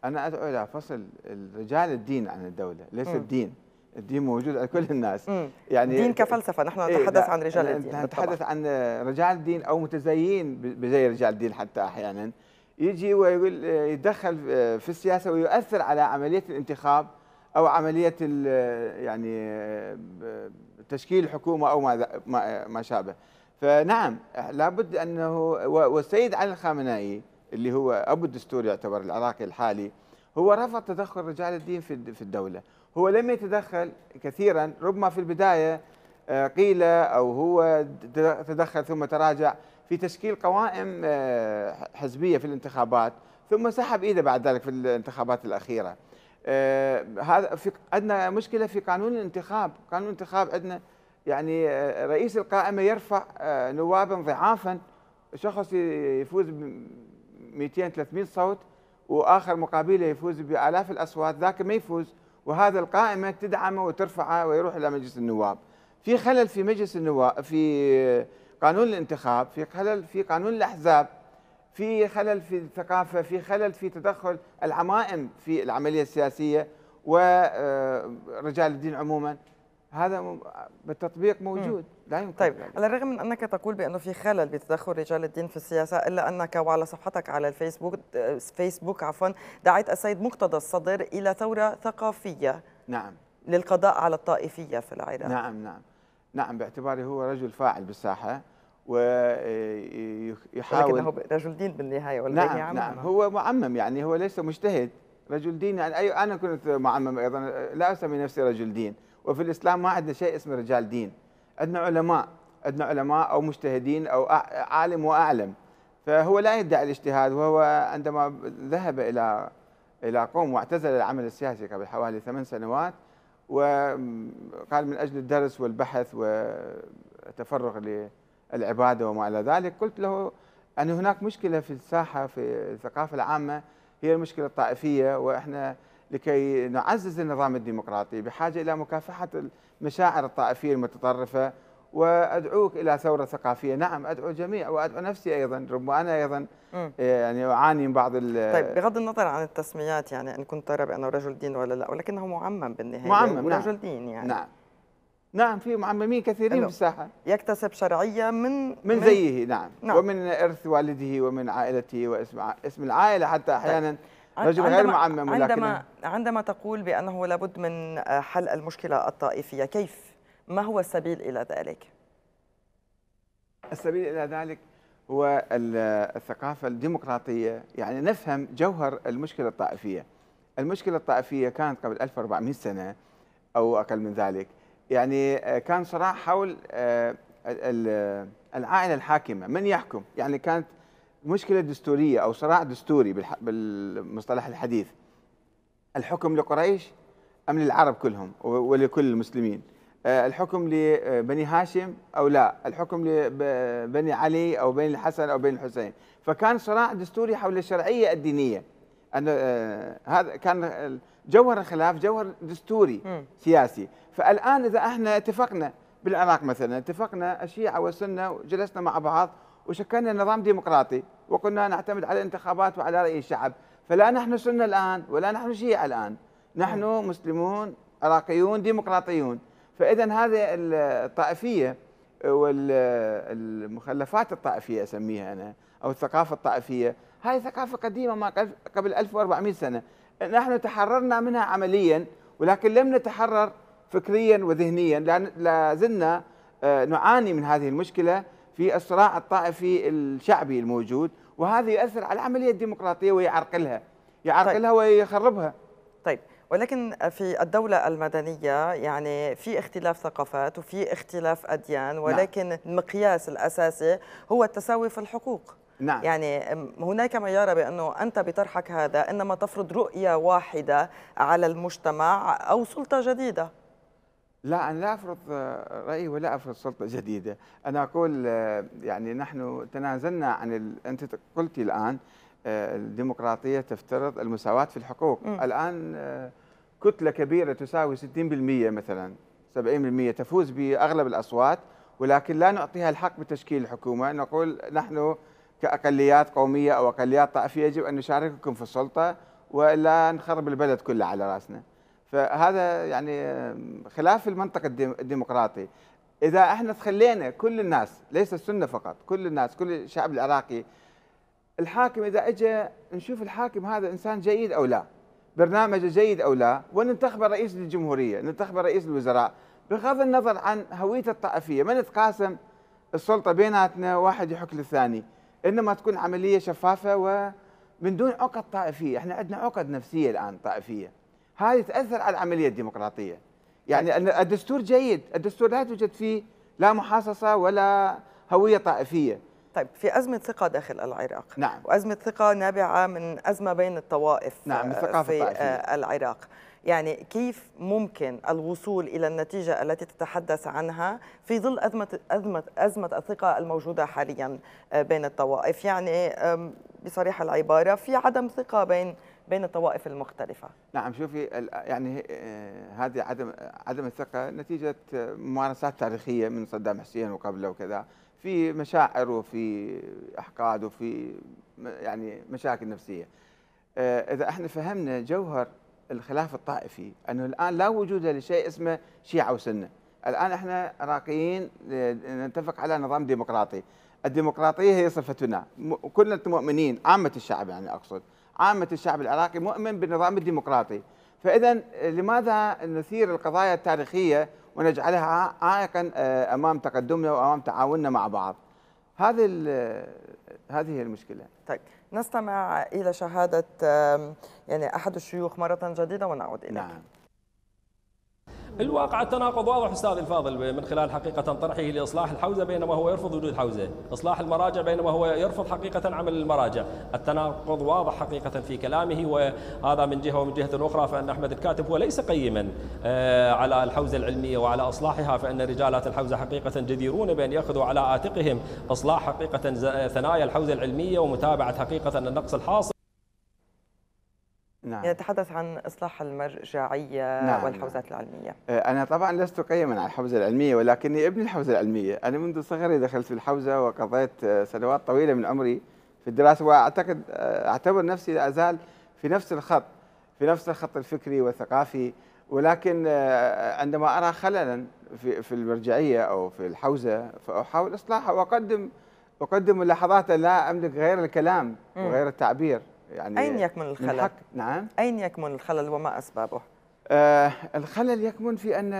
أنا أدعو إلى فصل رجال الدين عن الدولة ليس م. الدين الدين موجود على كل الناس م. يعني الدين كفلسفة نحن إيه، نتحدث عن رجال الدين نتحدث عن رجال الدين أو متزيين بزي رجال الدين حتى أحيانا يجي ويقول يتدخل في السياسة ويؤثر على عملية الانتخاب أو عملية يعني تشكيل حكومة أو ما ما شابه. فنعم لابد أنه والسيد علي الخامنائي اللي هو أبو الدستور يعتبر العراقي الحالي هو رفض تدخل رجال الدين في الدولة. هو لم يتدخل كثيرا ربما في البداية آه، قيل أو هو تدخل ثم تراجع في تشكيل قوائم آه، حزبية في الانتخابات ثم سحب إيده بعد ذلك في الانتخابات الأخيرة. هذا في عندنا مشكلة في قانون الانتخاب، قانون الانتخاب عندنا يعني آه رئيس القائمة يرفع آه نوابا ضعافا. شخص يفوز ب 200 300 صوت وآخر مقابلة يفوز بآلاف الأصوات ذاك ما يفوز. وهذا القائمة تدعمه وترفعه ويروح إلى مجلس النواب. في خلل في مجلس النواب في قانون الانتخاب، في خلل في قانون الأحزاب. في خلل في الثقافة في خلل في تدخل العمائم في العملية السياسية ورجال الدين عموما. هذا بالتطبيق موجود. لا يمكن. طيب ذلك. على الرغم من أنك تقول بأنه في خلل بتدخل رجال الدين في السياسة إلا أنك وعلى صفحتك على الفيسبوك فيسبوك عفوا دعيت السيد مقتدى الصدر إلى ثورة ثقافية نعم. للقضاء على الطائفية في العراق. نعم نعم. نعم باعتباره هو رجل فاعل بالساحة. ويحاول لكنه رجل دين بالنهاية ولا نعم نعم, نعم هو معمم يعني هو ليس مجتهد. رجل دين يعني أي أنا كنت معمم أيضا. لا أسمي نفسي رجل دين. وفي الإسلام ما عندنا شيء اسمه رجال دين. عندنا علماء عندنا علماء أو مجتهدين أو عالم وأعلم. فهو لا يدعي الاجتهاد وهو عندما ذهب إلى إلى قوم واعتزل العمل السياسي قبل حوالي ثمان سنوات وقال من أجل الدرس والبحث والتفرغ العبادة وما إلى ذلك قلت له أن هناك مشكلة في الساحة في الثقافة العامة هي المشكلة الطائفية وإحنا لكي نعزز النظام الديمقراطي بحاجة إلى مكافحة المشاعر الطائفية المتطرفة وأدعوك إلى ثورة ثقافية، نعم أدعو الجميع وأدعو نفسي أيضا ربما أنا أيضا يعني أعاني من بعض طيب بغض النظر عن التسميات يعني إن كنت ترى بأنه رجل دين ولا لا ولكنه معمم بالنهاية معمم نعم. رجل دين يعني. نعم. نعم في معممين كثيرين في الساحة. يكتسب شرعية من من, من زيه نعم. نعم. ومن إرث والده ومن عائلته واسم اسم العائلة حتى أحيانا طيب. رجل غير معمم عندما عندما تقول بأنه لابد من حل المشكلة الطائفية كيف؟ ما هو السبيل إلى ذلك؟ السبيل إلى ذلك هو الثقافة الديمقراطية. يعني نفهم جوهر المشكلة الطائفية. المشكلة الطائفية كانت قبل 1400 سنة أو أقل من ذلك. يعني آه، كان صراع حول آه، العائلة الحاكمة. من يحكم؟ يعني كانت مشكلة دستورية أو صراع دستوري بالمصطلح الحديث. الحكم لقريش أم للعرب كلهم ولكل المسلمين؟ آه، الحكم لبني هاشم أو لا؟ الحكم لبني علي أو بين الحسن أو بين الحسين؟ فكان صراع دستوري حول الشرعية الدينية. آه، هذا كان جوهر الخلاف جوهر دستوري م. سياسي. فالآن إذا إحنا اتفقنا بالعراق مثلا اتفقنا الشيعة والسنة وجلسنا مع بعض وشكلنا نظام ديمقراطي وقلنا نعتمد على الانتخابات وعلى رأي الشعب. فلا نحن سنة الآن ولا نحن شيعة الآن. نحن مسلمون عراقيون ديمقراطيون. فإذا هذه الطائفية والمخلفات الطائفية أسميها أنا أو الثقافة الطائفية هاي ثقافة قديمة ما قبل 1400 سنة. نحن تحررنا منها عمليا ولكن لم نتحرر فكريا وذهنيا لا زلنا آه، نعاني من هذه المشكلة في الصراع الطائفي الشعبي الموجود وهذا يؤثر على العملية الديمقراطية ويعرقلها يعرقلها طيب. ويخربها طيب ولكن في الدولة المدنية يعني في اختلاف ثقافات وفي اختلاف أديان نعم. ولكن نعم. المقياس الأساسي هو التساوي في الحقوق نعم. يعني هناك يرى بأنه أنت بطرحك هذا إنما تفرض رؤية واحدة على المجتمع أو سلطة جديدة لا أنا لا أفرض رأيي ولا أفرض سلطة جديدة أنا أقول يعني نحن تنازلنا عن ال... أنت قلتي الآن الديمقراطية تفترض المساواة في الحقوق م. الآن كتلة كبيرة تساوي 60% مثلا 70% تفوز بأغلب الأصوات ولكن لا نعطيها الحق بتشكيل الحكومة نقول نحن كأقليات قومية أو أقليات طائفية يجب أن نشارككم في السلطة ولا نخرب البلد كله على رأسنا. فهذا يعني خلاف المنطق الديمقراطي إذا إحنا تخلينا كل الناس ليس السنة فقط كل الناس كل الشعب العراقي الحاكم إذا اجى نشوف الحاكم هذا إنسان جيد أو لا برنامجه جيد أو لا وننتخب رئيس للجمهورية ننتخب رئيس الوزراء بغض النظر عن هويته الطائفية ما نتقاسم السلطة بيناتنا واحد يحك للثاني إنما تكون عملية شفافة ومن دون عقد طائفية. إحنا عندنا عقد نفسية الآن طائفية. هذه تأثر على العملية الديمقراطية. يعني الدستور جيد. الدستور لا توجد فيه لا محاصصة ولا هوية طائفية. طيب في أزمة ثقة داخل العراق. نعم. وأزمة ثقة نابعة من أزمة بين الطوائف نعم الثقافة في الطائفية. العراق. يعني كيف ممكن الوصول إلى النتيجة التي تتحدث عنها في ظل أزمة أزمة أزمة الثقة الموجودة حاليا بين الطوائف؟ يعني بصريح العبارة في عدم ثقة بين بين الطوائف المختلفة. نعم شوفي يعني آه، هذه عدم عدم الثقة نتيجة ممارسات تاريخية من صدام حسين وقبله وكذا. في مشاعر وفي أحقاد وفي يعني مشاكل نفسية. آه، إذا إحنا فهمنا جوهر الخلاف الطائفي أنه الآن لا وجود لشيء اسمه شيعة وسنة. الآن إحنا عراقيين نتفق على نظام ديمقراطي. الديمقراطية هي صفتنا، كلنا مؤمنين عامة الشعب يعني أقصد، عامة الشعب العراقي مؤمن بالنظام الديمقراطي. فإذا لماذا نثير القضايا التاريخية ونجعلها عائقا آه، أمام تقدمنا وأمام تعاوننا مع بعض هذه هذه هي المشكلة طيب نستمع إلى شهادة يعني أحد الشيوخ مرة جديدة ونعود إليك. نعم. الواقع التناقض واضح أستاذ الفاضل من خلال حقيقة طرحه لإصلاح الحوزة بينما هو يرفض وجود حوزة، إصلاح المراجع بينما هو يرفض حقيقة عمل المراجع، التناقض واضح حقيقة في كلامه وهذا من جهة ومن جهة أخرى فإن أحمد الكاتب هو ليس قيما آه، على الحوزة العلمية وعلى إصلاحها فإن رجالات الحوزة حقيقة جديرون بأن يأخذوا على آتقهم إصلاح حقيقة ثنايا الحوزة العلمية ومتابعة حقيقة النقص الحاصل. نعم. يتحدث عن إصلاح المرجعية نعم. والحوزات نعم. العلمية. آه، أنا طبعا لست قيما على الحوزة العلمية ولكني ابن الحوزة العلمية. أنا منذ صغري دخلت في الحوزة وقضيت آه، سنوات طويلة من عمري في الدراسة وأعتقد آه، أعتبر نفسي لا أزال في نفس الخط في نفس الخط الفكري والثقافي. ولكن عندما أرى خللا في في المرجعية أو في الحوزة فأحاول إصلاحها وأقدم أقدم ملاحظات لا أملك غير الكلام وغير التعبير. يعني أين يكمن الخلل؟ نعم أين يكمن الخلل وما أسبابه؟ آه الخلل يكمن في أن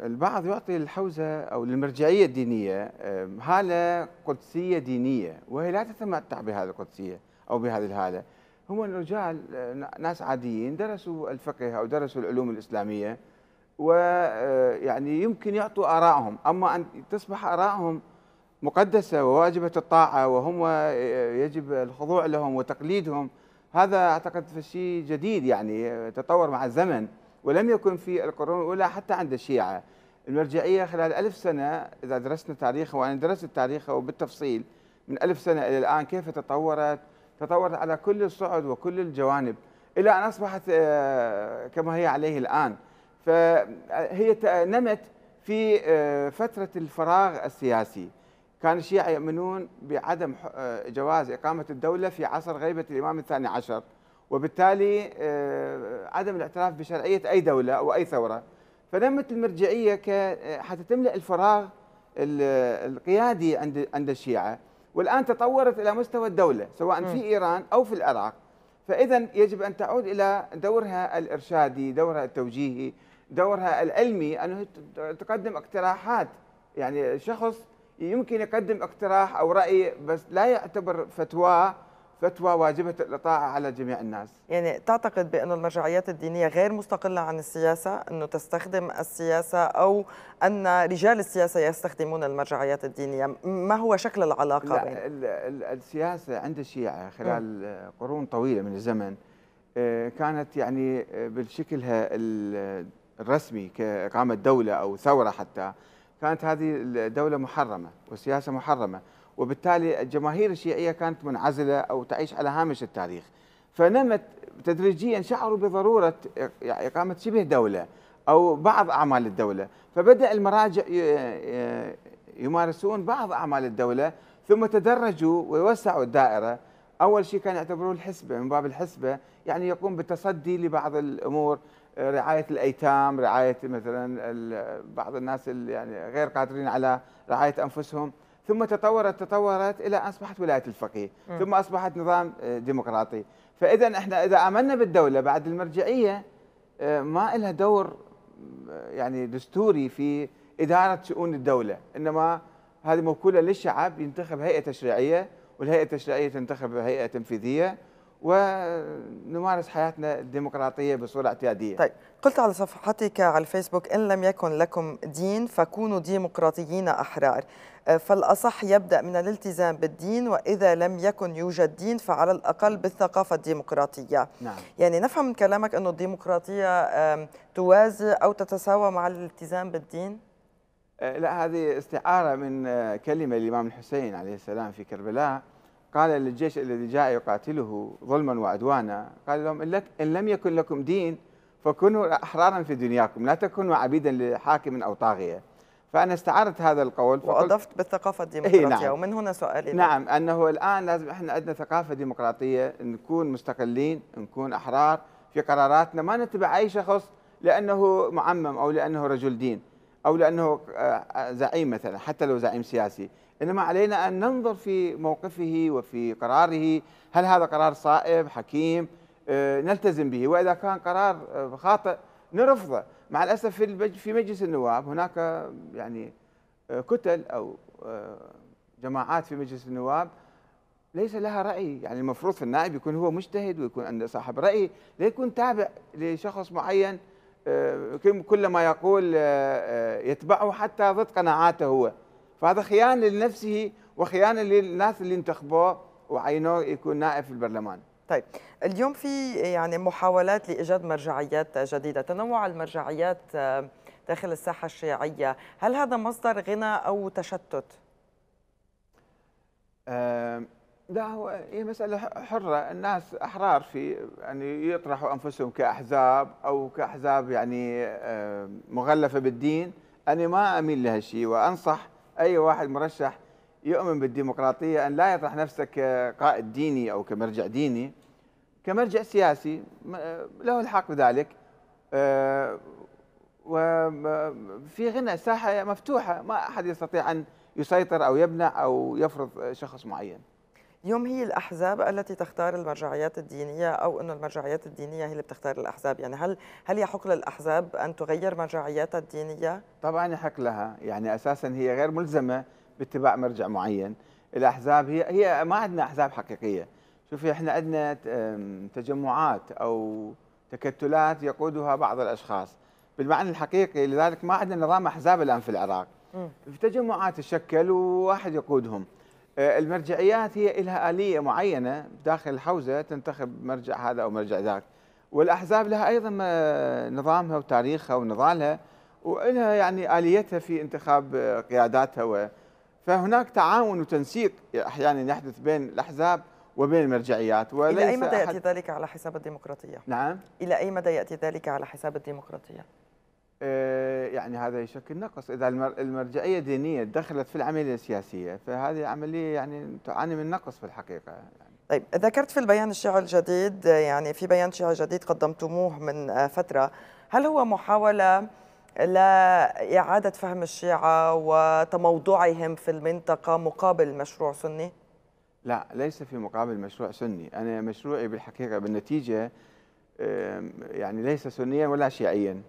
البعض يعطي الحوزة أو المرجعية الدينية آه هالة قدسية دينية وهي لا تتمتع بهذه القدسية أو بهذه الهالة هم الرجال آه، ناس عاديين درسوا الفقه أو درسوا العلوم الإسلامية ويعني آه، يمكن يعطوا آرائهم أما أن تصبح آرائهم مقدسة وواجبة الطاعة وهم يجب الخضوع لهم وتقليدهم. هذا أعتقد شيء جديد يعني تطور مع الزمن ولم يكن في القرون الأولى حتى عند الشيعة. المرجعية خلال ألف سنة إذا درسنا تاريخه وأنا درست تاريخه وبالتفصيل من ألف سنة إلى الآن كيف تطورت؟ تطورت على كل الصعد وكل الجوانب إلى أن أصبحت آه، كما هي عليه الآن. فهي نمت في آه، فترة الفراغ السياسي. كان الشيعة يؤمنون بعدم آه، جواز إقامة الدولة في عصر غيبة الإمام الثاني عشر. وبالتالي عدم الاعتراف بشرعية أي دولة أو أي ثورة. فنمت المرجعية حتى تملأ الفراغ القيادي عند عند الشيعة. والآن تطورت إلى مستوى الدولة سواء في إيران أو في العراق. فإذا يجب أن تعود إلى دورها الإرشادي دورها التوجيهي دورها العلمي أنه تقدم اقتراحات. يعني شخص يمكن يقدم اقتراح أو رأي بس لا يعتبر فتوى فتوى واجبة الإطاعة على جميع الناس يعني تعتقد بأن المرجعيات الدينية غير مستقلة عن السياسة أنه تستخدم السياسة أو أن رجال السياسة يستخدمون المرجعيات الدينية ما هو شكل العلاقة لا بين؟ السياسة عند الشيعة خلال م. قرون طويلة من الزمن آه، كانت يعني آه، بالشكلها الرسمي كإقامة دولة أو ثورة حتى كانت هذه الدولة محرمة والسياسة محرمة وبالتالي الجماهير الشيعية كانت منعزلة أو تعيش على هامش التاريخ. فنمت تدريجيا شعروا بضرورة إقامة شبه دولة أو بعض أعمال الدولة. فبدأ المراجع يمارسون بعض أعمال الدولة ثم تدرجوا ويوسعوا الدائرة. أول شيء كان يعتبروه الحسبة من باب الحسبة يعني يقوم بالتصدي لبعض الأمور. رعاية الأيتام رعاية مثلا بعض الناس اللي يعني غير قادرين على رعاية أنفسهم. ثم تطورت تطورت إلى أن أصبحت ولاية الفقيه، م. ثم أصبحت نظام آه، ديمقراطي، فاذا إحنا إذا آمنا بالدولة بعد المرجعية آه، ما لها دور آه، يعني دستوري في إدارة شؤون الدولة، إنما هذه موكولة للشعب ينتخب هيئة تشريعية والهيئة التشريعية تنتخب هيئة تنفيذية. ونمارس حياتنا الديمقراطية بصورة اعتيادية. طيب، قلت على صفحتك على الفيسبوك إن لم يكن لكم دين فكونوا ديمقراطيين أحرار. فالأصح يبدأ من الالتزام بالدين وإذا لم يكن يوجد دين فعلى الأقل بالثقافة الديمقراطية نعم. يعني نفهم من كلامك أن الديمقراطية توازي أو تتساوى مع الالتزام بالدين أه، لا هذه استعارة من أه، كلمة الإمام الحسين عليه السلام في كربلاء قال للجيش الذي جاء يقاتله ظلما وعدوانا قال لهم إن لم يكن لكم دين فكونوا أحرارا في دنياكم لا تكونوا عبيدا لحاكم أو طاغية. فأنا استعرت هذا القول وأضفت بالثقافة الديمقراطية. نعم. ومن هنا سؤالي نعم أنه الآن لازم إحنا عندنا ثقافة ديمقراطية نكون مستقلين نكون أحرار في قراراتنا ما نتبع أي شخص لأنه معمم أو لأنه رجل دين أو لأنه آه، زعيم مثلا حتى لو زعيم سياسي. إنما علينا أن ننظر في موقفه وفي قراره. هل هذا قرار صائب حكيم؟ آه، نلتزم به. وإذا كان قرار آه، خاطئ نرفضه. مع الأسف في في مجلس النواب هناك يعني آه، كتل آه، جماعات في مجلس النواب ليس لها رأي. يعني المفروض في النائب يكون هو مجتهد ويكون عنده صاحب رأي. لا يكون تابع لشخص معين كل ما يقول يتبعه حتى ضد قناعاته هو. فهذا خيانة لنفسه وخيانة للناس اللي انتخبوه وعينوه يكون نائب في البرلمان. طيب اليوم في يعني محاولات لإيجاد مرجعيات جديدة تنوع المرجعيات آه، داخل الساحة الشيعية. هل هذا مصدر غنى أو تشتت؟ آه لا هو هي مسألة حرة. الناس أحرار في يعني يطرحوا أنفسهم كأحزاب أو كأحزاب يعني آه مغلفة بالدين. أنا ما أميل لهالشيء وأنصح أي واحد مرشح يؤمن بالديمقراطية أن لا يطرح نفسه كقائد ديني أو كمرجع ديني كمرجع سياسي له الحق بذلك. آه، وفي غنى ساحة مفتوحة ما أحد يستطيع أن يسيطر أو يمنع أو يفرض شخص معين. اليوم هي الأحزاب التي تختار المرجعيات الدينية أو أن المرجعيات الدينية هي اللي بتختار الأحزاب. يعني هل هل يحق للأحزاب أن تغير مرجعياتها الدينية؟ طبعا يحق لها. يعني أساسا هي غير ملزمة باتباع مرجع معين. الأحزاب هي هي ما عندنا أحزاب حقيقية. شوفي إحنا عندنا تجمعات أو تكتلات يقودها بعض الأشخاص. بالمعنى الحقيقي لذلك ما عندنا نظام أحزاب الآن في العراق. في تجمعات تشكل وواحد يقودهم. المرجعيات هي لها آلية معينة داخل الحوزة تنتخب مرجع هذا أو مرجع ذاك والأحزاب لها أيضا نظامها وتاريخها ونضالها ولها يعني آليتها في انتخاب قياداتها فهناك تعاون وتنسيق أحيانا يحدث بين الأحزاب وبين المرجعيات وليس إلى أي مدى يأتي ذلك على حساب الديمقراطية؟ نعم إلى أي مدى يأتي ذلك على حساب الديمقراطية؟ آه، يعني هذا يشكل نقص إذا المرجعية دينية دخلت في العملية السياسية فهذه عملية يعني تعاني من نقص في الحقيقة يعني. طيب ذكرت في البيان الشيعي الجديد يعني في بيان شيعي جديد قدمتموه من فترة هل هو محاولة لإعادة فهم الشيعة وتموضعهم في المنطقة مقابل مشروع سني؟ لا ليس في مقابل مشروع سني أنا مشروعي بالحقيقة بالنتيجة يعني ليس سنيا ولا شيعيا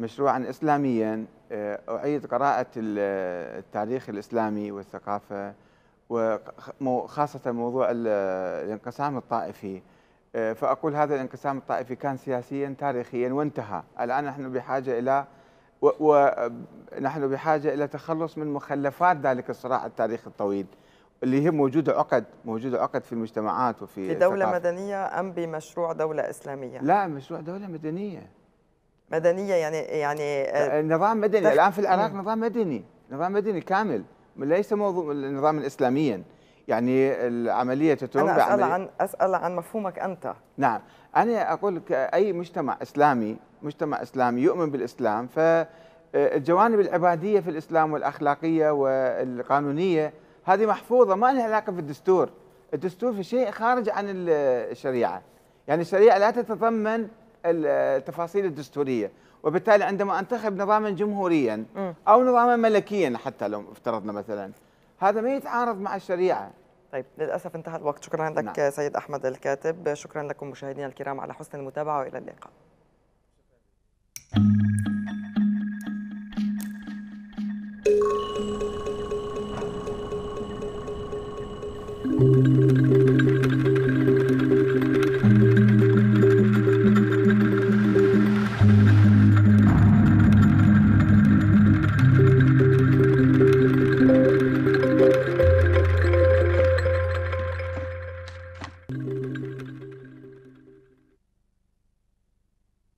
مشروعا إسلاميا آه، أعيد قراءة التاريخ الإسلامي والثقافة وخاصة موضوع الانقسام الطائفي آه، فأقول هذا الانقسام الطائفي كان سياسيا تاريخيا وانتهى الآن نحن بحاجة إلى ونحن بحاجة إلى تخلص من مخلفات ذلك الصراع التاريخي الطويل اللي هي موجودة عقد موجودة عقد في المجتمعات وفي في دولة الثقافة. مدنية أم بمشروع دولة إسلامية؟ لا مشروع دولة مدنية مدنية يعني يعني آه، نظام مدني. الآن في العراق نظام مدني نظام مدني كامل ليس موضوع نظاما إسلاميا يعني العملية تتم أنا أسأل عن أسأل عن مفهومك أنت. نعم. أنا أقول لك أي مجتمع إسلامي مجتمع إسلامي يؤمن بالإسلام فالجوانب العبادية في الإسلام والأخلاقية والقانونية هذه محفوظة ما لها علاقة بالدستور. الدستور في شيء خارج عن الشريعة. يعني الشريعة لا تتضمن التفاصيل الدستورية. وبالتالي عندما أنتخب نظاما جمهوريا أو نظاما ملكيا حتى لو افترضنا مثلا هذا ما يتعارض مع الشريعة. طيب للأسف انتهى الوقت. شكرا لك نعم. سيد أحمد الكاتب. شكرا لكم مشاهدينا الكرام على حسن المتابعة وإلى اللقاء.